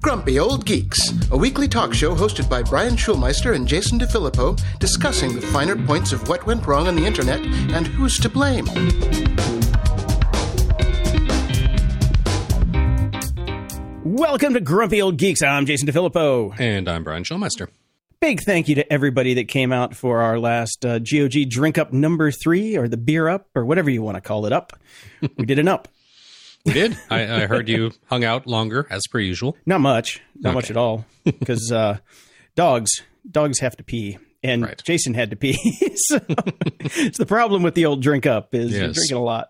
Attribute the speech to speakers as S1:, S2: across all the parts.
S1: Grumpy Old Geeks, a weekly talk show hosted by Brian Schulmeister and Jason DeFilippo, discussing the finer points of what went wrong on the internet and who's to blame.
S2: Welcome to Grumpy Old Geeks. I'm Jason DeFilippo.
S3: And I'm Brian Schulmeister.
S2: Big thank you to everybody that came out for our last uh, GOG drink up number three, or the beer up, or whatever you want to call it up. We did an up.
S3: We did. I, I heard you hung out longer as per usual.
S2: Not much, not
S3: Okay.
S2: much at all, because uh, dogs dogs have to pee, and
S3: Right.
S2: Jason had to pee. so it's the problem with the old drink up is you're drinking a lot.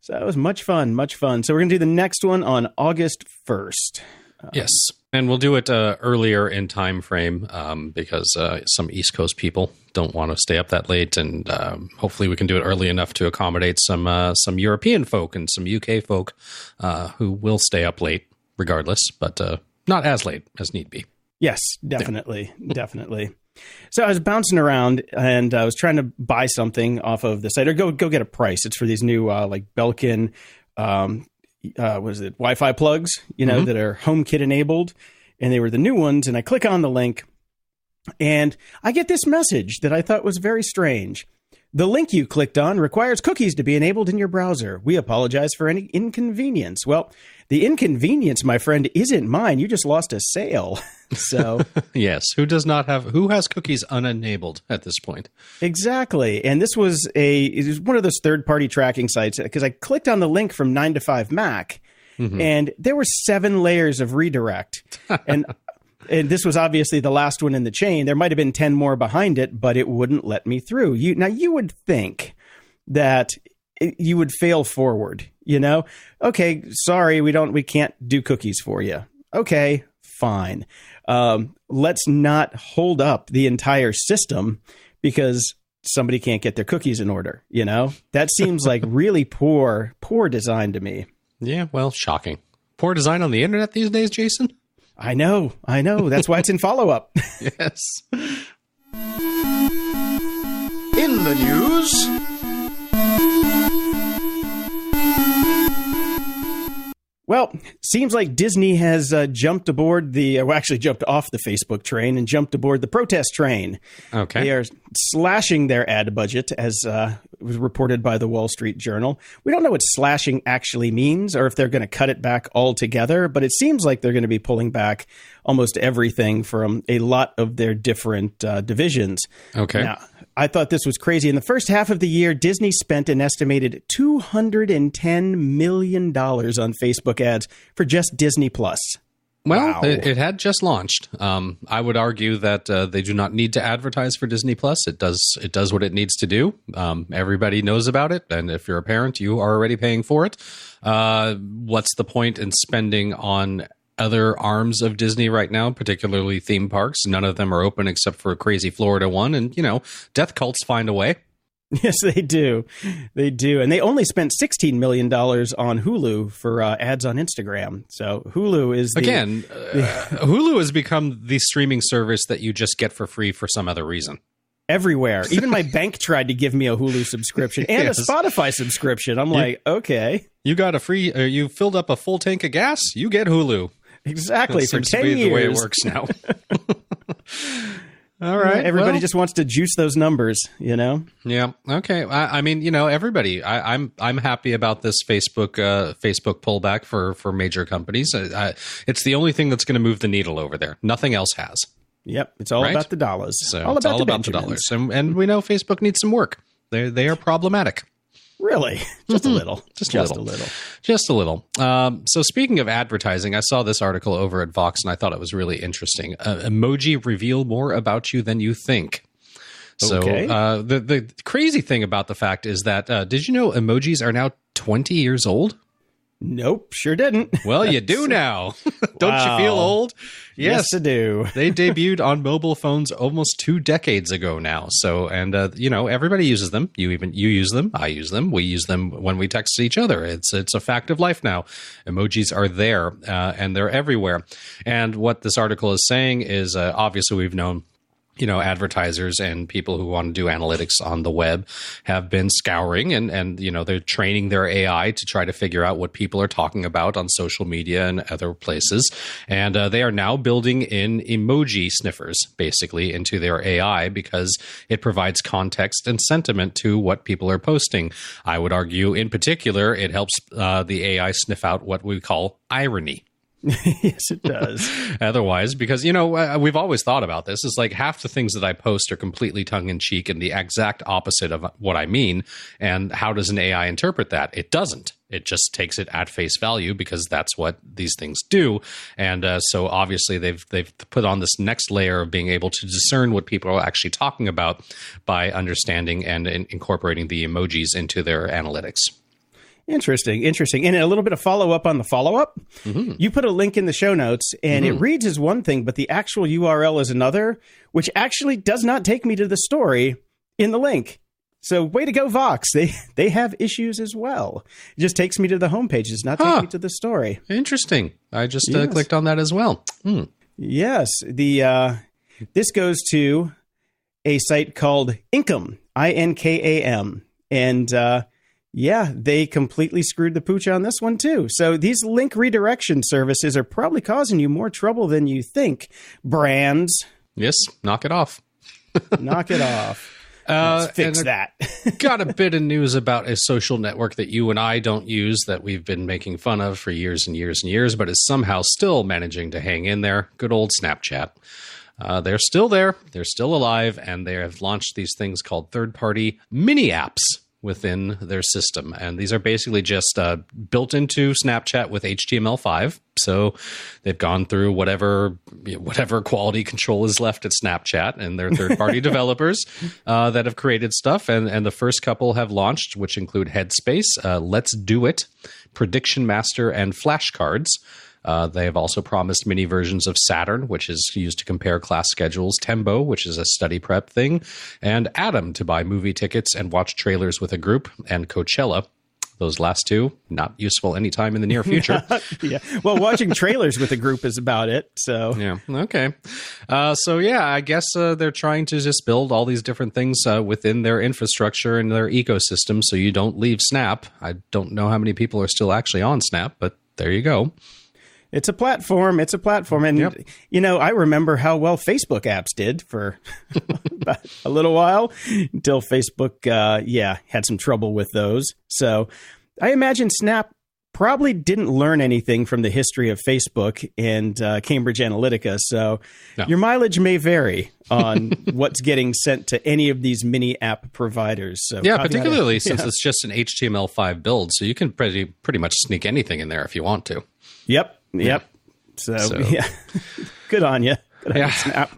S2: So it was much fun, much fun. So we're gonna do the next one on August first.
S3: Yes, and we'll do it uh, earlier in time frame um, because uh, some East Coast people don't want to stay up that late, and um, hopefully we can do it early enough to accommodate some uh, some European folk and some UK folk uh, who will stay up late regardless, but uh, not as late as need be.
S2: Yes, definitely, definitely. So I was bouncing around and I was trying to buy something off of the site or go go get a price. It's for these new uh, like Belkin, um, uh, was it Wi-Fi plugs? You know that are HomeKit enabled, and they were the new ones. And I click on the link, and I get this message that I thought was very strange. The link you clicked on requires cookies to be enabled in your browser. We apologize for any inconvenience. Well, the inconvenience, my friend, isn't mine. You just lost a sale. So.
S3: Yes, who does not have who has cookies unenabled at this point?
S2: Exactly. And this was a it was one of those third party tracking sites because I clicked on the link from 9 to 5 Mac and there were seven layers of redirect. and and this was obviously the last one in the chain. There might have been 10 more behind it, but it wouldn't let me through. You now you would think that it, you would fail forward, you know? Okay, sorry, we don't we can't do cookies for you. Okay, fine. Um, let's not hold up the entire system because somebody can't get their cookies in order, you know? That seems like really poor poor design to me.
S3: Yeah, well, shocking. Poor design on the internet these days, Jason.
S2: I know, I know. That's why it's in follow up.
S3: Yes.
S1: In the news,
S2: Well, seems like Disney has uh, jumped aboard the, uh, well, actually jumped off the Facebook train and jumped aboard the protest train.
S3: Okay.
S2: They are slashing their ad budget, as uh, was reported by the Wall Street Journal. We don't know what slashing actually means or if they're going to cut it back altogether, but it seems like they're going to be pulling back almost everything from a lot of their different uh, divisions.
S3: Okay.
S2: Now, I thought this was crazy. In the first half of the year, Disney spent an estimated $210 million on Facebook ads for just Disney Plus.
S3: Well,
S2: Wow.
S3: it, it had just launched. Um, I would argue that uh, they do not need to advertise for Disney Plus. It does it does what it needs to do. Um, everybody knows about it, and if you're a parent, you are already paying for it. Uh, what's the point in spending on other arms of Disney right now, particularly theme parks? None of them are open except for a Crazy Florida one, and you know, death cults find a way.
S2: Yes, they do. They do. And they only spent $16 million on Hulu for uh, ads on Instagram. So Hulu is the,
S3: Again, uh, Hulu has become the streaming service that you just get for free for some other reason.
S2: everywhere. Even my bank tried to give me a Hulu subscription and
S3: Yes.
S2: a Spotify subscription. I'm like, okay,
S3: You got a free. Uh, you filled up a full tank of gas. You get Hulu.
S2: Exactly.
S3: That
S2: For
S3: seems
S2: 10
S3: to be
S2: years.
S3: the way it works now. All
S2: Right. Everybody
S3: well,
S2: just wants to juice those numbers, you know?
S3: yeah. Okay. I, I mean, you know, everybody. I, I'm I'm happy about this Facebook uh, Facebook pullback for for major companies. I, I, it's the only thing that's going to move the needle over there. Nothing else has.
S2: Yep. It's all
S3: Right?
S2: about the dollars.
S3: So
S2: all
S3: it's
S2: about
S3: all
S2: the
S3: about the dollars, and and we know Facebook needs some work. They they are problematic.
S2: Really? Just a little.
S3: Mm-hmm. Just a little.
S2: little.
S3: Just a little. Um, so, speaking of advertising, I saw this article over at Vox and I thought it was really interesting. Uh, emoji reveal more about you than you think. So,
S2: Okay.
S3: uh, the the crazy thing about the fact is that uh, did you know emojis are now twenty years old?
S2: Nope, sure didn't.
S3: Well, you do now. Don't
S2: Wow.
S3: you feel old? Yes.
S2: I do.
S3: they debuted on mobile phones almost two decades ago now. So, and uh, you know, everybody uses them. You even you use them. I use them. We use them when we text each other. It's it's a fact of life now. Emojis are there uh, and they're everywhere. And what this article is saying is, uh, obviously, we've known you know advertisers and people who want to do analytics on the web have been scouring and and you know they're training their AI to try to figure out what people are talking about on social media and other places. And uh, they are now building in emoji sniffers basically into their AI because it provides context and sentiment to what people are posting. I would argue in particular it helps uh, the AI sniff out what we call irony
S2: yes, it does.
S3: Otherwise, because you know we've always thought about this, is like half the things that I post are completely tongue in cheek and the exact opposite of what I mean. And how does an AI interpret that? It doesn't. It just takes it at face value because that's what these things do. And uh, so obviously they've they've put on this next layer of being able to discern what people are actually talking about by understanding and in- incorporating the emojis into their analytics.
S2: Interesting, interesting. And a little bit of follow up on the follow up. Mm-hmm. You put a link in the show notes, and mm-hmm. it reads as one thing, but the actual URL is another, which actually does not take me to the story in the link. So way to go, Vox. They they have issues as well. It just takes me to the homepage. It's not huh. me to the story.
S3: Interesting. I just uh, yes. uh, clicked on that as well. Hmm.
S2: Yes. The uh, this goes to a site called Inkam, I N K A M, and uh, yeah, they completely screwed the pooch on this one too. So these link redirection services are probably causing you more trouble than you think. Brands.
S3: Yes, knock it off.
S2: knock it off. Uh, Let's fix that.
S3: got a bit of news about a social network that you and I don't use that we've been making fun of for years and years and years, but is somehow still managing to hang in there. Good old Snapchat. Uh, they're still there, they're still alive, and they have launched these things called third party mini apps within their system. And these are basically just uh, built into Snapchat with HTML5. So they've gone through whatever whatever quality control is left at Snapchat and their third party developers uh, that have created stuff. And and the first couple have launched, which include Headspace, uh, Let's Do It, Prediction Master, and Flashcards. Uh, they have also promised mini versions of Saturn, which is used to compare class schedules, Tembo, which is a study prep thing, and Atom to buy movie tickets and watch trailers with a group, and Coachella. Those last two, not useful anytime in the near future.
S2: yeah. Well, watching trailers with a group is about it. So,
S3: yeah. Okay. Uh, so, yeah, I guess uh, they're trying to just build all these different things uh, within their infrastructure and their ecosystem so you don't leave Snap. I don't know how many people are still actually on Snap, but there you go
S2: it's a platform. It's a platform, and yep. you know, I remember how well Facebook apps did for a little while until Facebook, uh, yeah, had some trouble with those. So, I imagine Snap probably didn't learn anything from the history of Facebook and uh, Cambridge Analytica. So, no. your mileage may vary on what's getting sent to any of these mini app providers. So,
S3: yeah, particularly since yeah. it's just an HTML5 build, so you can pretty pretty much sneak anything in there if you want to.
S2: Yep. Yep. So, so. yeah, good on you.
S3: yeah.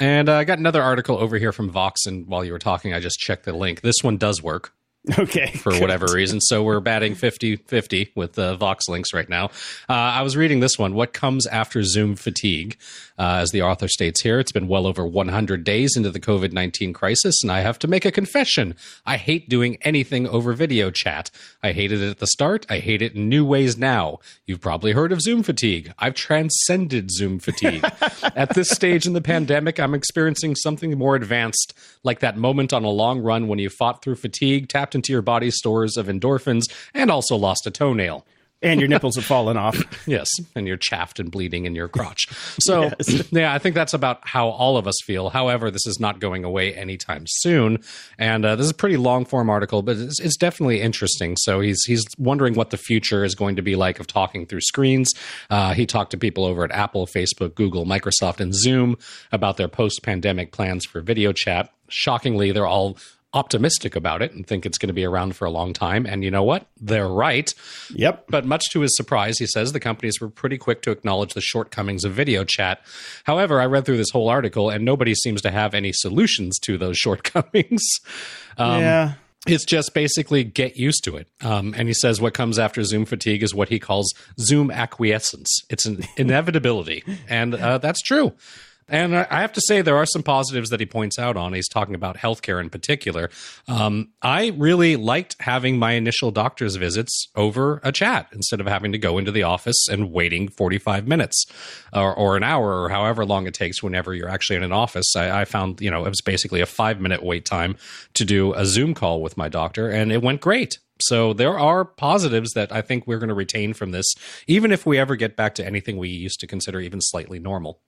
S3: and uh, I got another article over here from Vox, and while you were talking, I just checked the link. This one does work.
S2: Okay.
S3: For good. whatever reason. So we're batting 50 50 with the Vox links right now. Uh, I was reading this one. What comes after Zoom fatigue? Uh, as the author states here, it's been well over 100 days into the COVID 19 crisis, and I have to make a confession. I hate doing anything over video chat. I hated it at the start. I hate it in new ways now. You've probably heard of Zoom fatigue. I've transcended Zoom fatigue. at this stage in the pandemic, I'm experiencing something more advanced, like that moment on a long run when you fought through fatigue, tapped into your body's stores of endorphins, and also lost a toenail
S2: and your nipples have fallen off.
S3: yes, and you're chaffed and bleeding in your crotch. So, yes. yeah, I think that's about how all of us feel. However, this is not going away anytime soon, and uh, this is a pretty long form article, but it's, it's, definitely interesting. So he's he's wondering what the future is going to be like of talking through screens. Uh, he talked to people over at Apple, Facebook, Google, Microsoft, and Zoom about their post pandemic plans for video chat. Shockingly, they're all optimistic about it and think it's going to be around for a long time. And you know what? They're right.
S2: Yep.
S3: But much to his surprise, he says the companies were pretty quick to acknowledge the shortcomings of video chat. However, I read through this whole article and nobody seems to have any solutions to those shortcomings.
S2: Um, yeah.
S3: It's just basically get used to it. Um, and he says what comes after Zoom fatigue is what he calls Zoom acquiescence. It's an inevitability. and uh, that's true. And I have to say, there are some positives that he points out on. He's talking about healthcare in particular. Um, I really liked having my initial doctor's visits over a chat instead of having to go into the office and waiting 45 minutes or, or an hour or however long it takes whenever you're actually in an office. I, I found, you know, it was basically a five minute wait time to do a Zoom call with my doctor, and it went great. So there are positives that I think we're going to retain from this, even if we ever get back to anything we used to consider even slightly normal.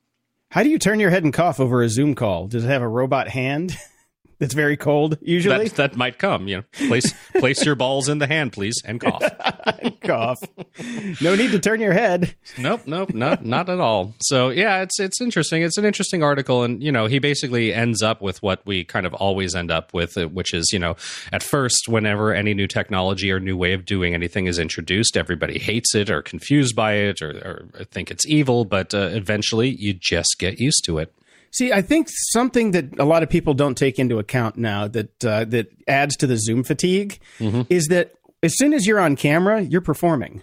S2: How do you turn your head and cough over a Zoom call? Does it have a robot hand? That's very cold. Usually,
S3: that, that might come. You know, place place your balls in the hand, please, and cough.
S2: cough. No need to turn your head.
S3: Nope, nope, not not at all. So yeah, it's it's interesting. It's an interesting article, and you know, he basically ends up with what we kind of always end up with, uh, which is you know, at first, whenever any new technology or new way of doing anything is introduced, everybody hates it or confused by it or, or think it's evil, but uh, eventually, you just get used to it.
S2: See, I think something that a lot of people don't take into account now that uh, that adds to the Zoom fatigue mm-hmm. is that as soon as you're on camera, you're performing.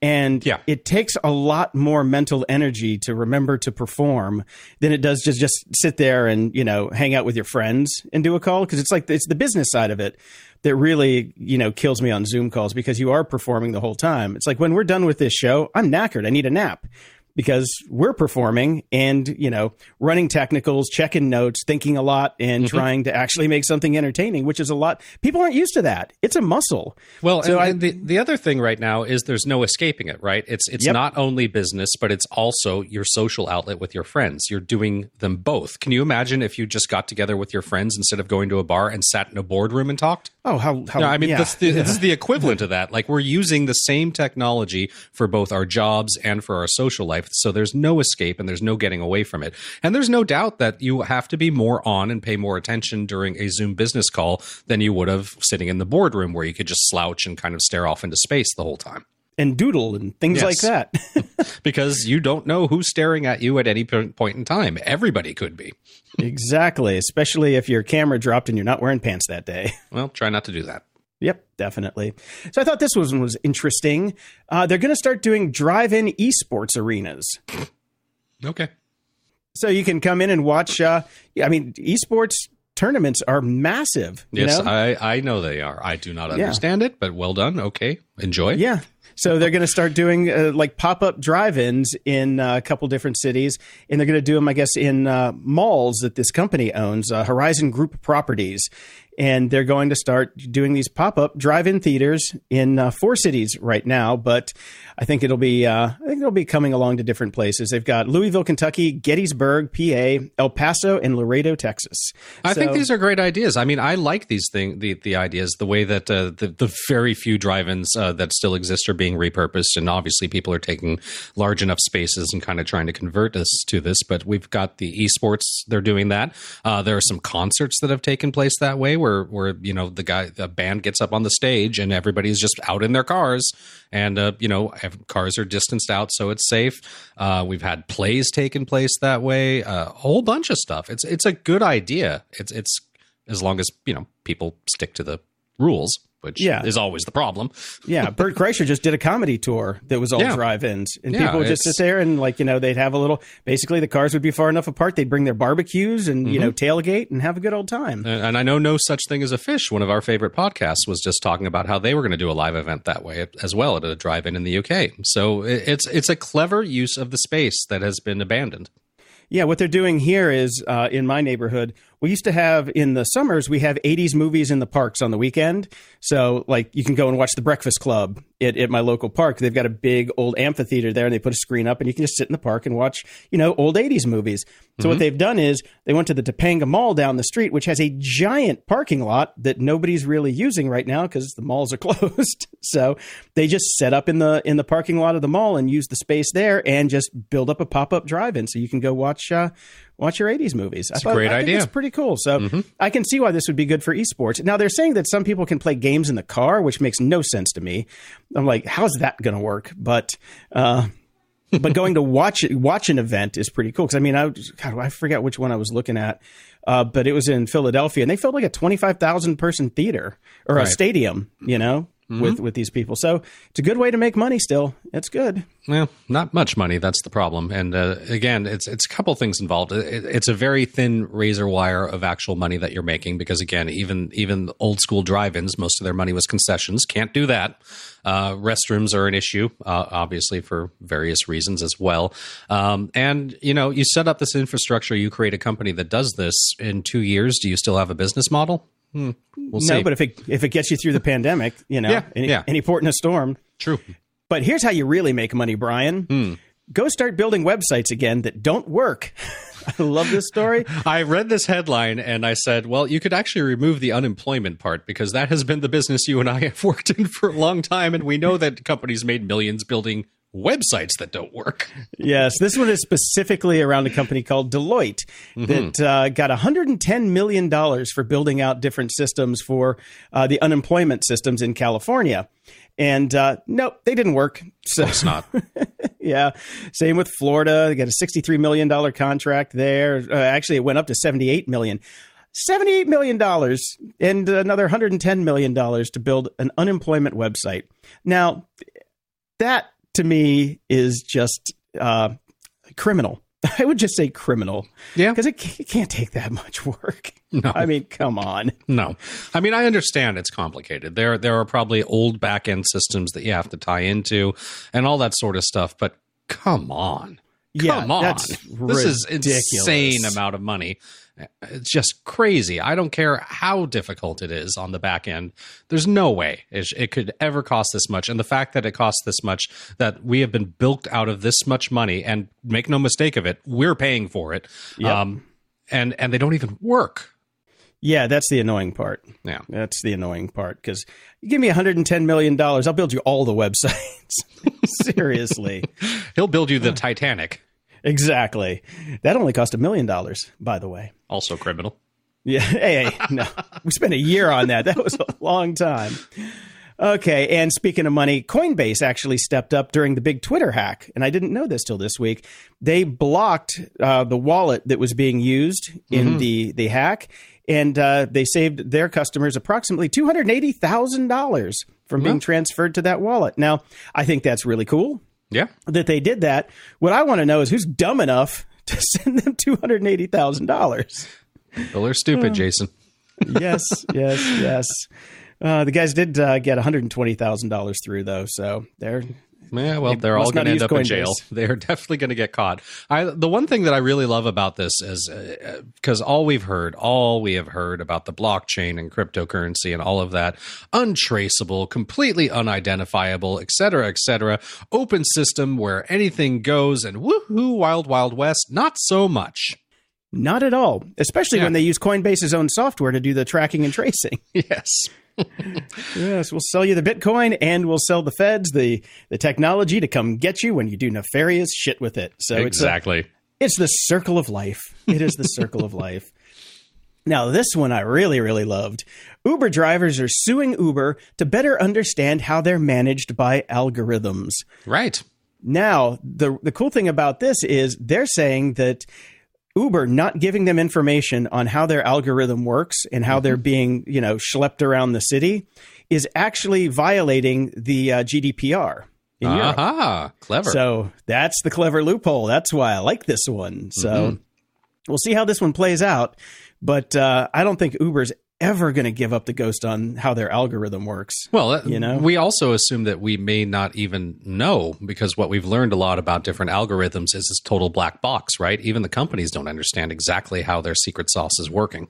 S2: And yeah. it takes a lot more mental energy to remember to perform than it does just just sit there and, you know, hang out with your friends and do a call because it's like it's the business side of it that really, you know, kills me on Zoom calls because you are performing the whole time. It's like when we're done with this show, I'm knackered. I need a nap because we're performing and you know running technicals checking notes thinking a lot and mm-hmm. trying to actually make something entertaining which is a lot people aren't used to that it's a muscle
S3: well so I, the, the other thing right now is there's no escaping it right it's it's yep. not only business but it's also your social outlet with your friends you're doing them both can you imagine if you just got together with your friends instead of going to a bar and sat in a boardroom and talked
S2: oh how, how
S3: i mean yeah. the, yeah. this is the equivalent of that like we're using the same technology for both our jobs and for our social life so there's no escape and there's no getting away from it. And there's no doubt that you have to be more on and pay more attention during a Zoom business call than you would have sitting in the boardroom where you could just slouch and kind of stare off into space the whole time
S2: and doodle and things yes. like
S3: that. because you don't know who's staring at you at any point in time. Everybody could be.
S2: exactly, especially if your camera dropped and you're not wearing pants that day.
S3: Well, try not to do that.
S2: Yep, definitely. So I thought this one was interesting. Uh, they're going to start doing drive-in esports arenas.
S3: Okay.
S2: So you can come in and watch. Uh, I mean, esports tournaments are massive.
S3: Yes,
S2: know?
S3: I I know they are. I do not understand yeah. it, but well done. Okay, enjoy.
S2: Yeah. So they're going to start doing uh, like pop up drive ins in uh, a couple different cities, and they're going to do them, I guess, in uh, malls that this company owns, uh, Horizon Group Properties and they're going to start doing these pop up drive in theaters in uh, four cities right now. But I think it'll be uh, I think it'll be coming along to different places. They've got Louisville, Kentucky, Gettysburg, PA, El Paso, and Laredo, Texas.
S3: I so, think these are great ideas. I mean, I like these thing the the ideas, the way that uh, the the very few drive-ins uh, that still exist are being repurposed, and obviously people are taking large enough spaces and kind of trying to convert us to this. But we've got the esports; they're doing that. Uh, there are some concerts that have taken place that way, where where you know the guy the band gets up on the stage and everybody's just out in their cars and uh, you know cars are distanced out so it's safe. Uh, we've had plays taking place that way, uh, a whole bunch of stuff. It's it's a good idea. It's it's as long as you know people stick to the rules which yeah. is always the problem.
S2: yeah, Bert Kreischer just did a comedy tour that was all yeah. drive-ins, and yeah, people would just sit there and like you know they'd have a little. Basically, the cars would be far enough apart. They'd bring their barbecues and mm-hmm. you know mm-hmm. tailgate and have a good old time.
S3: And, and, I know no such thing as a fish. One of our favorite podcasts was just talking about how they were going to do a live event that way as well at a drive-in in the UK. So it's it's a clever use of the space that has been abandoned.
S2: Yeah, what they're doing here is uh, in my neighborhood we used to have in the summers we have 80s movies in the parks on the weekend. So like you can go and watch the breakfast club at, at, my local park. They've got a big old amphitheater there and they put a screen up and you can just sit in the park and watch you know old 80s movies. So mm-hmm. what they've done is they went to the topanga mall down the street which has a giant parking lot that nobody's really using right now because the malls are closed. So they just set up in the in the parking lot of the mall and use the space there and just build up a pop-up drive-in. So you can go watch uh, watch your 80s movies.
S3: It's a great I idea.
S2: It's pretty cool. So mm-hmm. I can see why this would be good for esports. Now they're saying that some people can play games in the car, which makes no sense to me. I'm like, how's that going to work? But uh, but going to watch watch an event is pretty cool because I mean I God, I forget which one I was looking at, uh, but it was in Philadelphia and they felt like a twenty five thousand person theater or right. a stadium, you know. With with these people. So it's a good way to make money. Still, it's good.
S3: Well, not much money. That's the problem. And uh, again, it's it's a couple things involved. It, it's a very thin razor wire of actual money that you're making because again, even even old school drive-ins, most of their money was concessions. Can't do that. Uh, restrooms are an issue, uh, obviously for various reasons as well. Um, and you know, you set up this infrastructure, you create a company that does this. In two years, do you still have a business model?
S2: Hmm. We'll no, see. but if it if it gets you through the pandemic, you know,
S3: yeah,
S2: any,
S3: yeah.
S2: any port in a storm.
S3: True.
S2: But here's how you really make money, Brian.
S3: Hmm.
S2: Go start building websites again that don't work. I love this story.
S3: I read this headline and I said, well, you could actually remove the unemployment part because that has been the business you and I have worked in for a long time. And we know that companies made millions building websites that don't work.
S2: Yes, this one is specifically around a company called Deloitte mm-hmm. that uh, got 110 million dollars for building out different systems for uh, the unemployment systems in California. And uh, no, they didn't work.
S3: So it's not.
S2: yeah. Same with Florida. They got a $63 million contract there. Uh, actually, it went up to 78 million. $78 million and another $110 million to build an unemployment website. Now, that to me is just uh, criminal. I would just say criminal.
S3: Yeah.
S2: Because it, it, can't take that much work.
S3: No.
S2: I mean, come on.
S3: No. I mean, I understand it's complicated. There, there are probably old back end systems that you have to tie into and all that sort of stuff, but come on.
S2: Yeah,
S3: come on.
S2: That's
S3: this is insane amount of money. It's just crazy. I don't care how difficult it is on the back end. There's no way it, it, could ever cost this much. And the fact that it costs this much, that we have been bilked out of this much money, and make no mistake of it, we're paying for it.
S2: Yep. Um,
S3: and and they don't even work.
S2: Yeah, that's the annoying part.
S3: Yeah,
S2: that's the annoying part because you give me 110 million dollars, I'll build you all the websites. Seriously,
S3: he'll build you the Titanic.
S2: Exactly. That only cost a million dollars, by the way.
S3: Also criminal.
S2: Yeah. Hey, hey, no. we spent a year on that. That was a long time. Okay, and speaking of money, Coinbase actually stepped up during the big Twitter hack, and I didn't know this till this week. They blocked uh, the wallet that was being used in mm-hmm. the the hack, and uh, they saved their customers approximately two hundred eighty thousand dollars from being transferred to that wallet. Now, I think that's really cool.
S3: Yeah.
S2: That they did that. What I want to know is who's dumb enough to send them $280,000.
S3: Well, they're stupid, Jason.
S2: yes, yes, yes. Uh, the guys did uh, get $120,000 through, though. So they're
S3: yeah, well, they're all going to end up Coinbase. in jail. They're definitely going to get caught. I, the one thing that I really love about this is because uh, all we've heard, all we have heard about the blockchain and cryptocurrency and all of that, untraceable, completely unidentifiable, et cetera, et cetera, open system where anything goes and woohoo, wild, wild west. Not so much.
S2: Not at all, especially yeah. when they use Coinbase's own software to do the tracking and tracing.
S3: Yes.
S2: Yes, we'll sell you the Bitcoin and we'll sell the feds the the technology to come get you when you do nefarious shit with it. So
S3: exactly,
S2: it's, a, it's the circle of life. It is the circle of life. Now, this one I really, really loved. Uber drivers are suing Uber to better understand how they're managed by algorithms.
S3: Right.
S2: Now, the the cool thing about this is they're saying that Uber not giving them information on how their algorithm works and how mm-hmm. they're being, you know, schlepped around the city is actually violating the uh, GDPR in Europe.
S3: Clever.
S2: So that's the clever loophole. That's why I like this one. So mm-hmm. we'll see how this one plays out. But uh, I don't think Uber's ever going to give up the ghost on how their algorithm works.
S3: Well, you know, we also assume that we may not even know because what we've learned a lot about different algorithms is this total black box, right? Even the companies don't understand exactly how their secret sauce is working.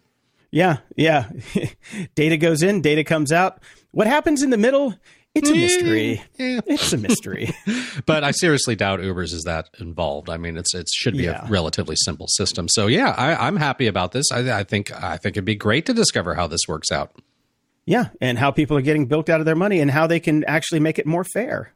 S2: Yeah, yeah. data goes in, data comes out. What happens in the middle? Eh, eh. It's a mystery. Yeah. It's a mystery.
S3: but I seriously doubt Uber's is that involved. I mean, it's it should be yeah. a relatively simple system. So yeah, I, am happy about this. I, I think I think it'd be great to discover how this works out.
S2: Yeah, and how people are getting bilked out of their money, and how they can actually make it more fair.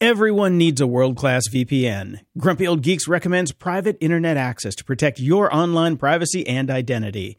S2: Everyone needs a world class VPN. Grumpy Old Geeks recommends private internet access to protect your online privacy and identity.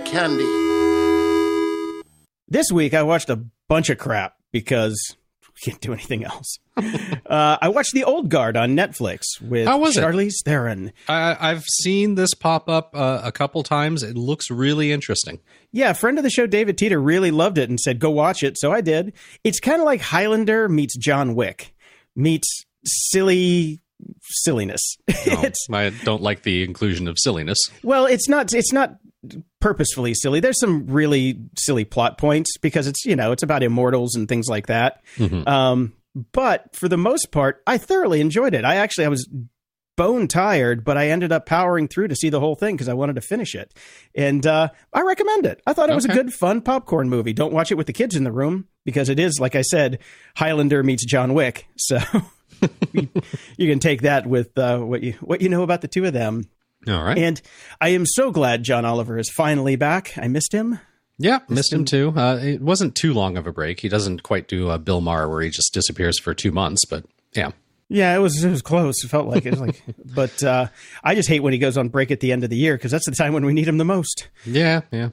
S1: Media Candy.
S2: This week, I watched a bunch of crap because we can't do anything else. uh, I watched The Old Guard on Netflix with
S3: How was it?
S2: Theron.
S3: I, I've seen this pop up uh, a couple times. It looks really interesting.
S2: Yeah, a friend of the show, David Teeter, really loved it and said, go watch it. So I did. It's kind of like Highlander meets John Wick, meets silly silliness.
S3: No,
S2: it's
S3: I don't like the inclusion of silliness.
S2: well, it's not it's not purposefully silly. There's some really silly plot points because it's you know it's about immortals and things like that. Um, but for the most part, I thoroughly enjoyed it. I actually I was bone tired, but I ended up powering through to see the whole thing because I wanted to finish it, and uh, I recommend it. I thought it was a good, fun popcorn movie. Don't watch it with the kids in the room because it is, like I said, Highlander meets John Wick. So. you you can take that with uh, what you what you know about the two of them.
S3: All right.
S2: And I am so glad John Oliver is finally back. I missed him.
S3: yeah, missed him too. Uh, it wasn't too long of a break. He doesn't quite do a Bill Maher where he just disappears for two months, but yeah.
S2: Yeah, it was it was close. It felt like it was like, but uh, I just hate when he goes on break at the end of the year because that's the time when we need him the most.
S3: Yeah, yeah.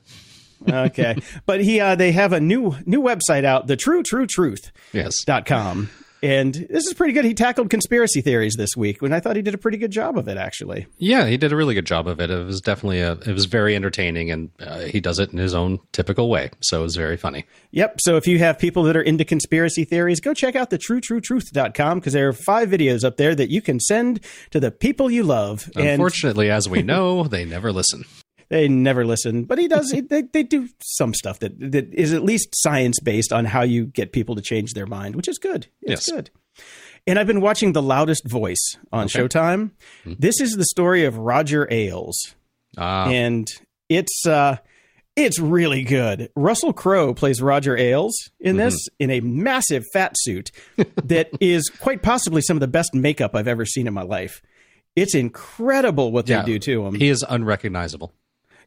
S2: Okay, but he uh, they have a new new website out, the True True Truth
S3: Yes.
S2: dot com, and this is pretty good. He tackled conspiracy theories this week, and I thought he did a pretty good job of it actually.
S3: Yeah, he did a really good job of it. It was definitely a, it was very entertaining, and uh, he does it in his own typical way. So it was very funny.
S2: Yep. So if you have people that are into conspiracy theories, go check out the truetruetruth.com because there are five videos up there that you can send to the people you love. And
S3: Unfortunately, as we know, they never listen.
S2: They never listen. But he does, they, they do some stuff that, that is at least science based on how you get people to change their mind, which is good. It's
S3: Yes.
S2: good. And I've been watching The Loudest Voice on Showtime. This is the story of Roger Ailes.
S3: Ah,
S2: and it's uh it's really good. Russell Crowe plays Roger Ailes in this in a massive fat suit that is quite possibly some of the best makeup I've ever seen in my life. It's incredible what
S3: yeah.
S2: they do to him.
S3: He is unrecognizable.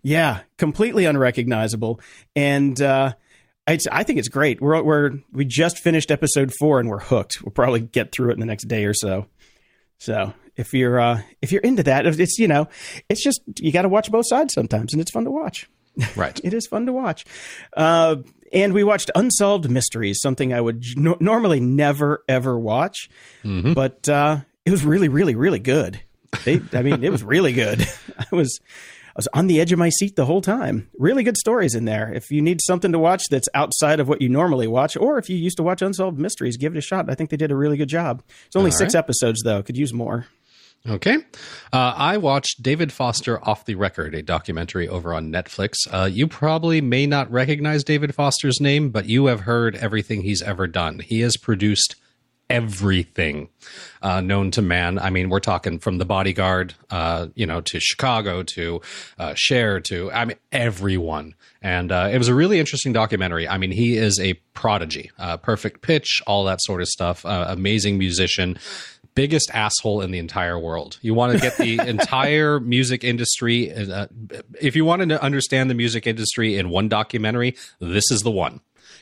S2: Yeah, completely unrecognizable. And uh it's, I think it's great. We're we're we just finished episode four and we're hooked. We'll probably get through it in the next day or so. So if you're uh, if you're into that, it's you know, it's just you got to watch both sides sometimes, and it's fun to watch.
S3: Right.
S2: It is fun to watch. Uh, and we watched Unsolved Mysteries, something I would no- normally never ever watch, but uh, it was really, really, really good. They, I mean, it was really good. I was. I was on the edge of my seat the whole time. Really good stories in there. If you need something to watch that's outside of what you normally watch, or if you used to watch Unsolved Mysteries, give it a shot. I think they did a really good job. It's only
S3: All
S2: six
S3: right.
S2: episodes, though. Could use more.
S3: Okay. Uh, I watched David Foster Off the Record, a documentary over on Netflix. Uh, you probably may not recognize David Foster's name, but you have heard everything he's ever done. He has produced everything uh, known to man. I mean, we're talking from The Bodyguard, uh, you know, to Chicago, to uh, Cher, to I mean, everyone. And uh, it was a really interesting documentary. I mean, he is a prodigy, uh, perfect pitch, all that sort of stuff. Uh, amazing musician biggest asshole in the entire world. You want to get the entire music industry. Uh, if you wanted to understand the music industry in one documentary, this is the one.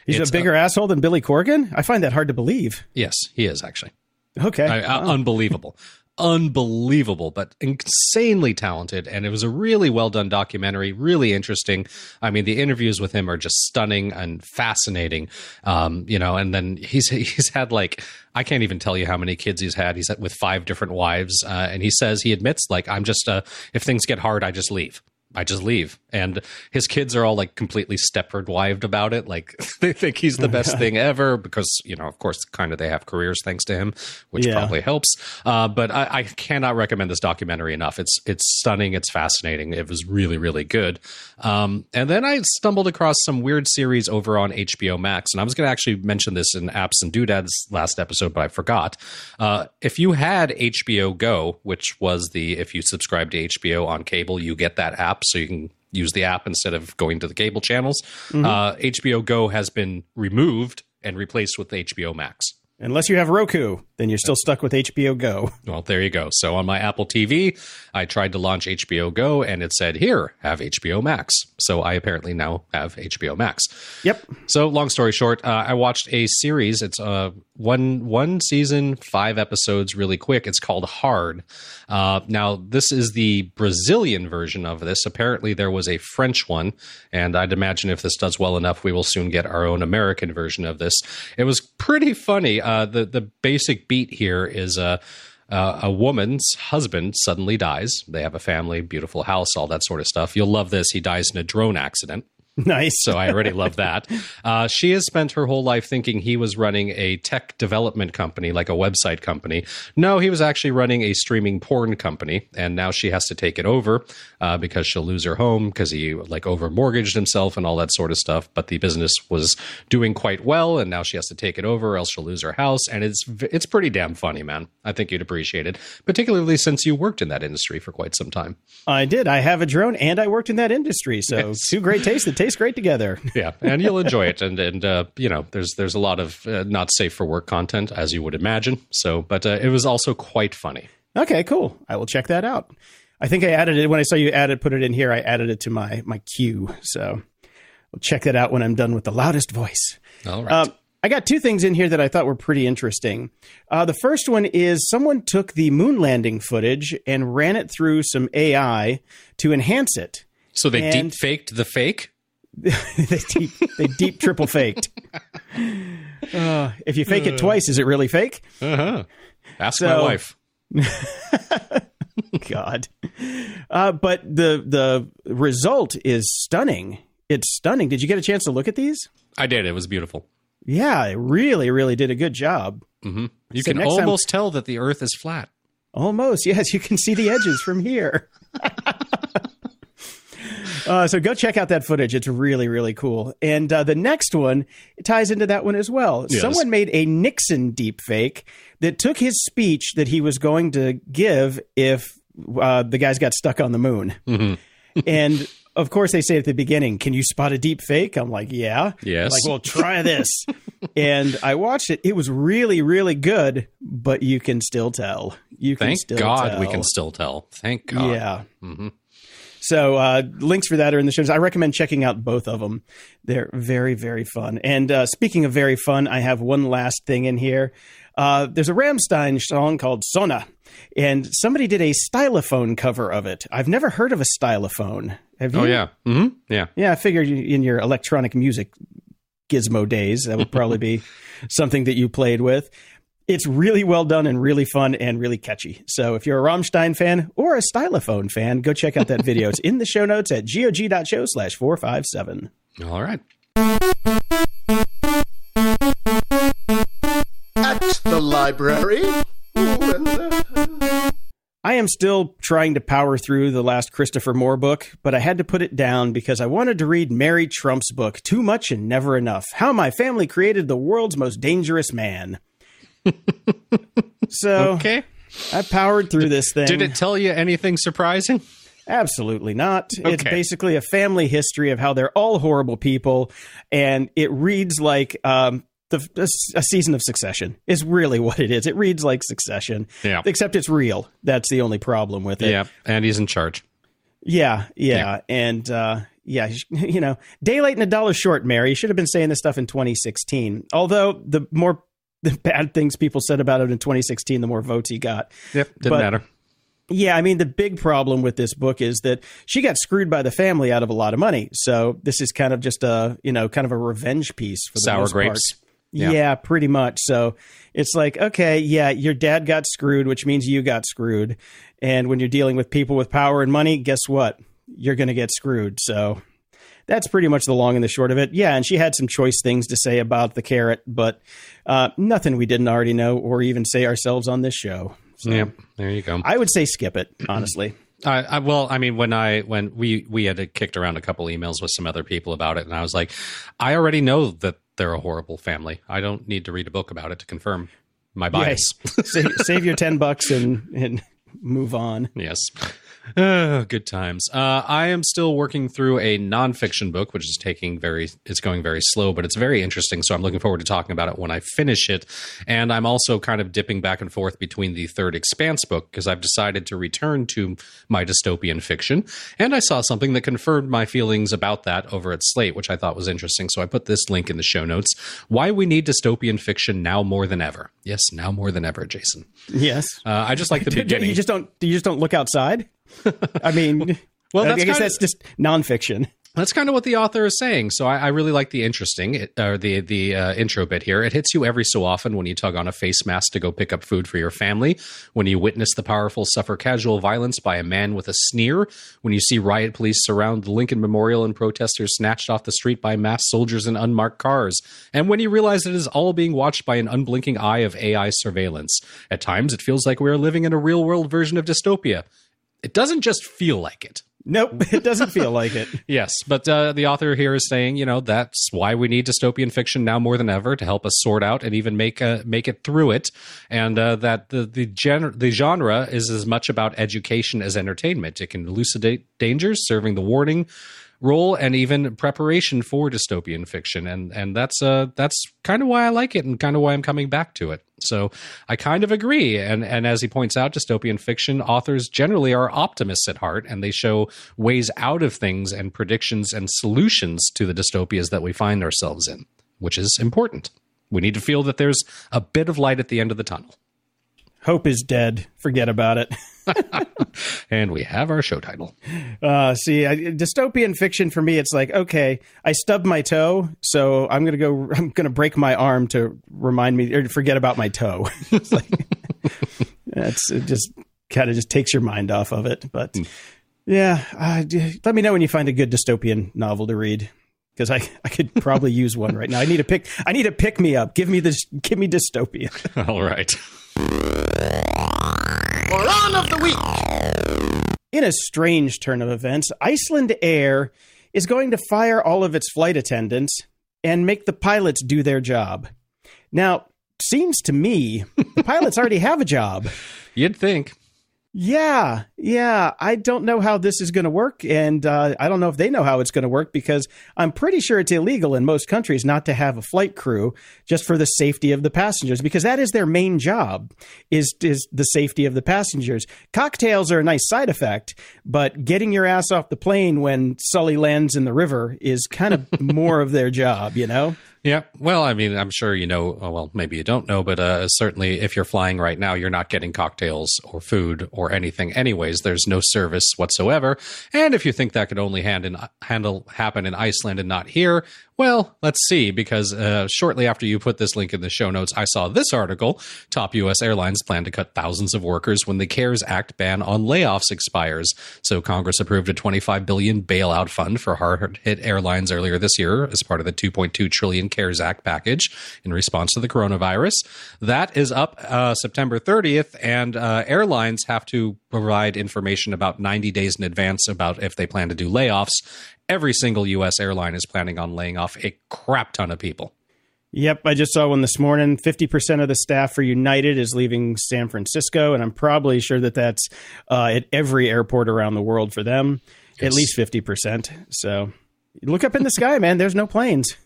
S2: He's
S3: It's,
S2: a bigger asshole than Billy Corgan. I find that hard to believe.
S3: Yes, he is actually
S2: Okay,
S3: I- uh, unbelievable. unbelievable, but insanely talented. And it was a really well done documentary, really interesting. I mean, the interviews with him are just stunning and fascinating. Um, you know, and then he's he's had like I can't even tell you how many kids he's had. He's had with five different wives, uh, and he says he admits like I'm just uh, if things get hard, I just leave. I just leave. And his kids are all like completely Stepford wived about it. Like they think he's the best thing ever because, you know, of course, kind of they have careers thanks to him, which
S2: Yeah.
S3: probably helps. Uh, but I, I cannot recommend this documentary enough. It's it's stunning. It's fascinating. It was really really good. Um, and then I stumbled across some weird series over on HBO Max, and I was going to actually mention this in Apps and Doodads last episode, but I forgot. Uh, if you had HBO Go, which was the if you subscribe to HBO on cable, you get that app, so you can use the app instead of going to the cable channels. Uh, HBO Go has been removed and replaced with HBO Max.
S2: Unless you have Roku, then you're still stuck with HBO Go.
S3: Well, there you go. So on my Apple TV, I tried to launch HBO Go and it said, here, have HBO Max. So I apparently now have HBO Max.
S2: Yep.
S3: So long story short, uh, I watched a series. It's uh, one one season, five episodes, really quick. It's called Hard. Uh, now this is the Brazilian version of this. Apparently there was a French one, and I'd imagine if this does well enough, we will soon get our own American version of this. It was pretty funny. Uh, the the basic beat here is uh, uh, a woman's husband suddenly dies. They have a family, beautiful house, all that sort of stuff. You'll love this. He dies in a drone accident.
S2: Nice.
S3: So I already love that. Uh, she has spent her whole life thinking he was running a tech development company, like a website company. No, he was actually running a streaming porn company, and now she has to take it over uh, because she'll lose her home because he like over mortgaged himself and all that sort of stuff. But the business was doing quite well, and now she has to take it over, or else she'll lose her house. And it's it's pretty damn funny, man. I think you'd appreciate it, particularly since you worked in that industry for quite some time.
S2: I did. I have a drone and I worked in that industry. So
S3: Yes.
S2: two great tastes that taste great together.
S3: yeah, and you'll enjoy it. And and uh, you know, there's there's a lot of uh, not safe for work content, as you would imagine. So, but uh, it was also quite funny.
S2: Okay, cool. I will check that out. I think I added it when I saw you added put it in here. I added it to my my queue. So I'll check that out when I'm done with the loudest voice.
S3: All right.
S2: Um, I got two things in here that I thought were pretty interesting. Uh, the first one is someone took the moon landing footage and ran it through some AI to enhance it.
S3: so they
S2: and-
S3: deep faked the fake.
S2: They deep they deep triple faked. Uh, if you fake it twice, is it really fake?
S3: Uh huh. Ask
S2: So-
S3: my wife.
S2: God. Uh, but the the result is stunning. It's stunning. Did you get a chance to look at these?
S3: I did. It was beautiful.
S2: Yeah, it really, really did a good job.
S3: You
S2: So
S3: can
S2: next time-
S3: almost tell that the Earth is flat.
S2: Almost, yes. You can see the edges from here. uh, so go check out that footage. It's really, really cool. And uh, the next one ties into that one as well.
S3: Yes.
S2: Someone made a Nixon deepfake that took his speech that he was going to give if uh, the guys got stuck on the moon. and of course, they say at the beginning, "Can you spot a deep fake?" I'm like, "Yeah."
S3: Yes.
S2: Like, well, try this. and I watched it. It was really, really good, but you can still tell. You can
S3: Thank
S2: still
S3: God we can still tell. Thank God.
S2: Yeah. So uh, links for that are in the shows. I recommend checking out both of them. They're very, very fun. And uh, speaking of very fun, I have one last thing in here. Uh, there's a Rammstein song called Sonne, and somebody did a stylophone cover of it. I've never heard of a stylophone. Have you?
S3: Oh yeah. hmm Yeah.
S2: Yeah, I figured in your electronic music gizmo days, that would probably be something that you played with. It's really well done and really fun and really catchy. So if you're a Rammstein fan or a Stylophone fan, go check out that video. it's in the show notes at gog.show slash 457.
S3: All right.
S1: At the library. Ooh, and,
S2: I am still trying to power through the last Christopher Moore book, but I had to put it down because I wanted to read Mary Trump's book, Too Much and Never Enough How My Family Created the World's Most Dangerous Man. so
S3: Okay.
S2: I powered through this thing.
S3: Did it tell you anything surprising?
S2: Absolutely not. It's basically a family history of how they're all horrible people, and it reads like um, the, a, a season of Succession. Is really what it is. It reads like Succession,
S3: Yeah.
S2: except it's real. That's the only problem with it.
S3: Yeah. And he's in charge.
S2: yeah, yeah,
S3: Yeah.
S2: and uh, yeah. You know, daylight and a dollar short. Mary you should have been saying this stuff in 2016. Although the more the bad things people said about it in 2016, the more votes he got.
S3: Yep, didn't
S2: But-
S3: matter.
S2: Yeah, I mean, the big problem with this book is that she got screwed by the family out of a lot of money. So this is kind of just a, you know, kind of a revenge piece for the
S3: Sour
S2: most
S3: grapes.
S2: part.
S3: Yeah.
S2: Yeah. pretty much. So it's like, okay, yeah, your dad got screwed, which means you got screwed. And when you're dealing with people with power and money, guess what? You're going to get screwed. So that's pretty much the long and the short of it. Yeah, and she had some choice things to say about the carrot, but uh, nothing we didn't already know or even say ourselves on this show. So
S3: Yep, there you go.
S2: I would say skip it, honestly.
S3: I, I well, I mean, when I when we we had kicked around a couple emails with some other people about it, and I was like, I already know that they're a horrible family. I don't need to read a book about it to confirm my bias.
S2: save, save your 10 bucks and, and move on.
S3: Yes. Oh, good times. Uh, I am still working through a nonfiction book, which is taking very, it's going very slow, but it's very interesting. So I'm looking forward to talking about it when I finish it. And I'm also kind of dipping back and forth between the third Expanse book because I've decided to return to my dystopian fiction. And I saw something that confirmed my feelings about that over at Slate, which I thought was interesting. So I put this link in the show notes. Why we need dystopian fiction now more than ever. Yes, now more than ever, Jason.
S2: Yes.
S3: Uh, I just like the beginning.
S2: you just don't you just don't look outside? I mean,
S3: Well,
S2: I
S3: that's
S2: guess
S3: kinda-
S2: that's just nonfiction.
S3: That's kind of what the author is saying. So I, I really like the interesting or the the uh, intro bit here. It hits you every so often when you tug on a face mask to go pick up food for your family. When you witness the powerful suffer casual violence by a man with a sneer. When you see riot police surround the Lincoln Memorial and protesters snatched off the street by masked soldiers in unmarked cars. And when you realize it is all being watched by an unblinking eye of AI surveillance. At times, it feels like we are living in a real world version of dystopia. It doesn't just feel like it.
S2: Nope, it doesn't feel like it.
S3: Yes, but uh, the author here is saying, you know, that's why we need dystopian fiction now more than ever to help us sort out and even make uh, make it through it, and uh, that the the, gen- the genre is as much about education as entertainment. It can elucidate dangers, serving the warning role, and even preparation for dystopian fiction, and and that's uh that's kind of why I like it, and kind of why I'm coming back to it. So I kind of agree. And and as he points out, dystopian fiction authors generally are optimists at heart, and they show ways out of things and predictions and solutions to the dystopias that we find ourselves in, which is important. We need to feel that there's a bit of light at the end of the tunnel.
S2: Hope is dead. Forget about it.
S3: And we have our show title.
S2: Uh, see, I, dystopian fiction for me, it's like okay, I stubbed my toe, so I'm gonna go. I'm gonna break my arm to remind me or forget about my toe. it's like that's it. Just kind of just takes your mind off of it. But yeah, uh, let me know when you find a good dystopian novel to read because I I could probably use one right now. I need a pick. I need a pick me up. Give me this. Give me dystopia.
S3: All right.
S1: Moron of the week.
S2: In a strange turn of events, Icelandair is going to fire all of its flight attendants and make the pilots do their job. Now, seems to me the pilots already have a job.
S3: You'd think.
S2: Yeah, yeah. I don't know how this is going to work, and uh, I don't know if they know how it's going to work because I'm pretty sure it's illegal in most countries not to have a flight crew just for the safety of the passengers because that is their main job is is the safety of the passengers. Cocktails are a nice side effect, but getting your ass off the plane when Sully lands in the river is kind of more of their job, you know.
S3: Yeah. Well, I mean, I'm sure you know. oh, Well, maybe you don't know, but uh, certainly if you're flying right now, you're not getting cocktails or food or anything. Anyways, there's no service whatsoever. And if you think that could only hand in, handle happen in Iceland and not here, well, let's see. Because uh, shortly after you put this link in the show notes, I saw this article: top U.S. airlines plan to cut thousands of workers when the CARES Act ban on layoffs expires. So Congress approved a 25 billion bailout fund for hard-hit airlines earlier this year as part of the 2.2 trillion CARES Act package in response to the coronavirus. That is up uh, September 30th, and uh, airlines have to provide information about 90 days in advance about if they plan to do layoffs. Every single U.S. airline is planning on laying off a crap ton of people.
S2: Yep, I just saw one this morning. 50% of the staff for United is leaving San Francisco, and I'm probably sure that that's uh, at every airport around the world for them, at least 50%. So look up in the sky, man. There's no planes.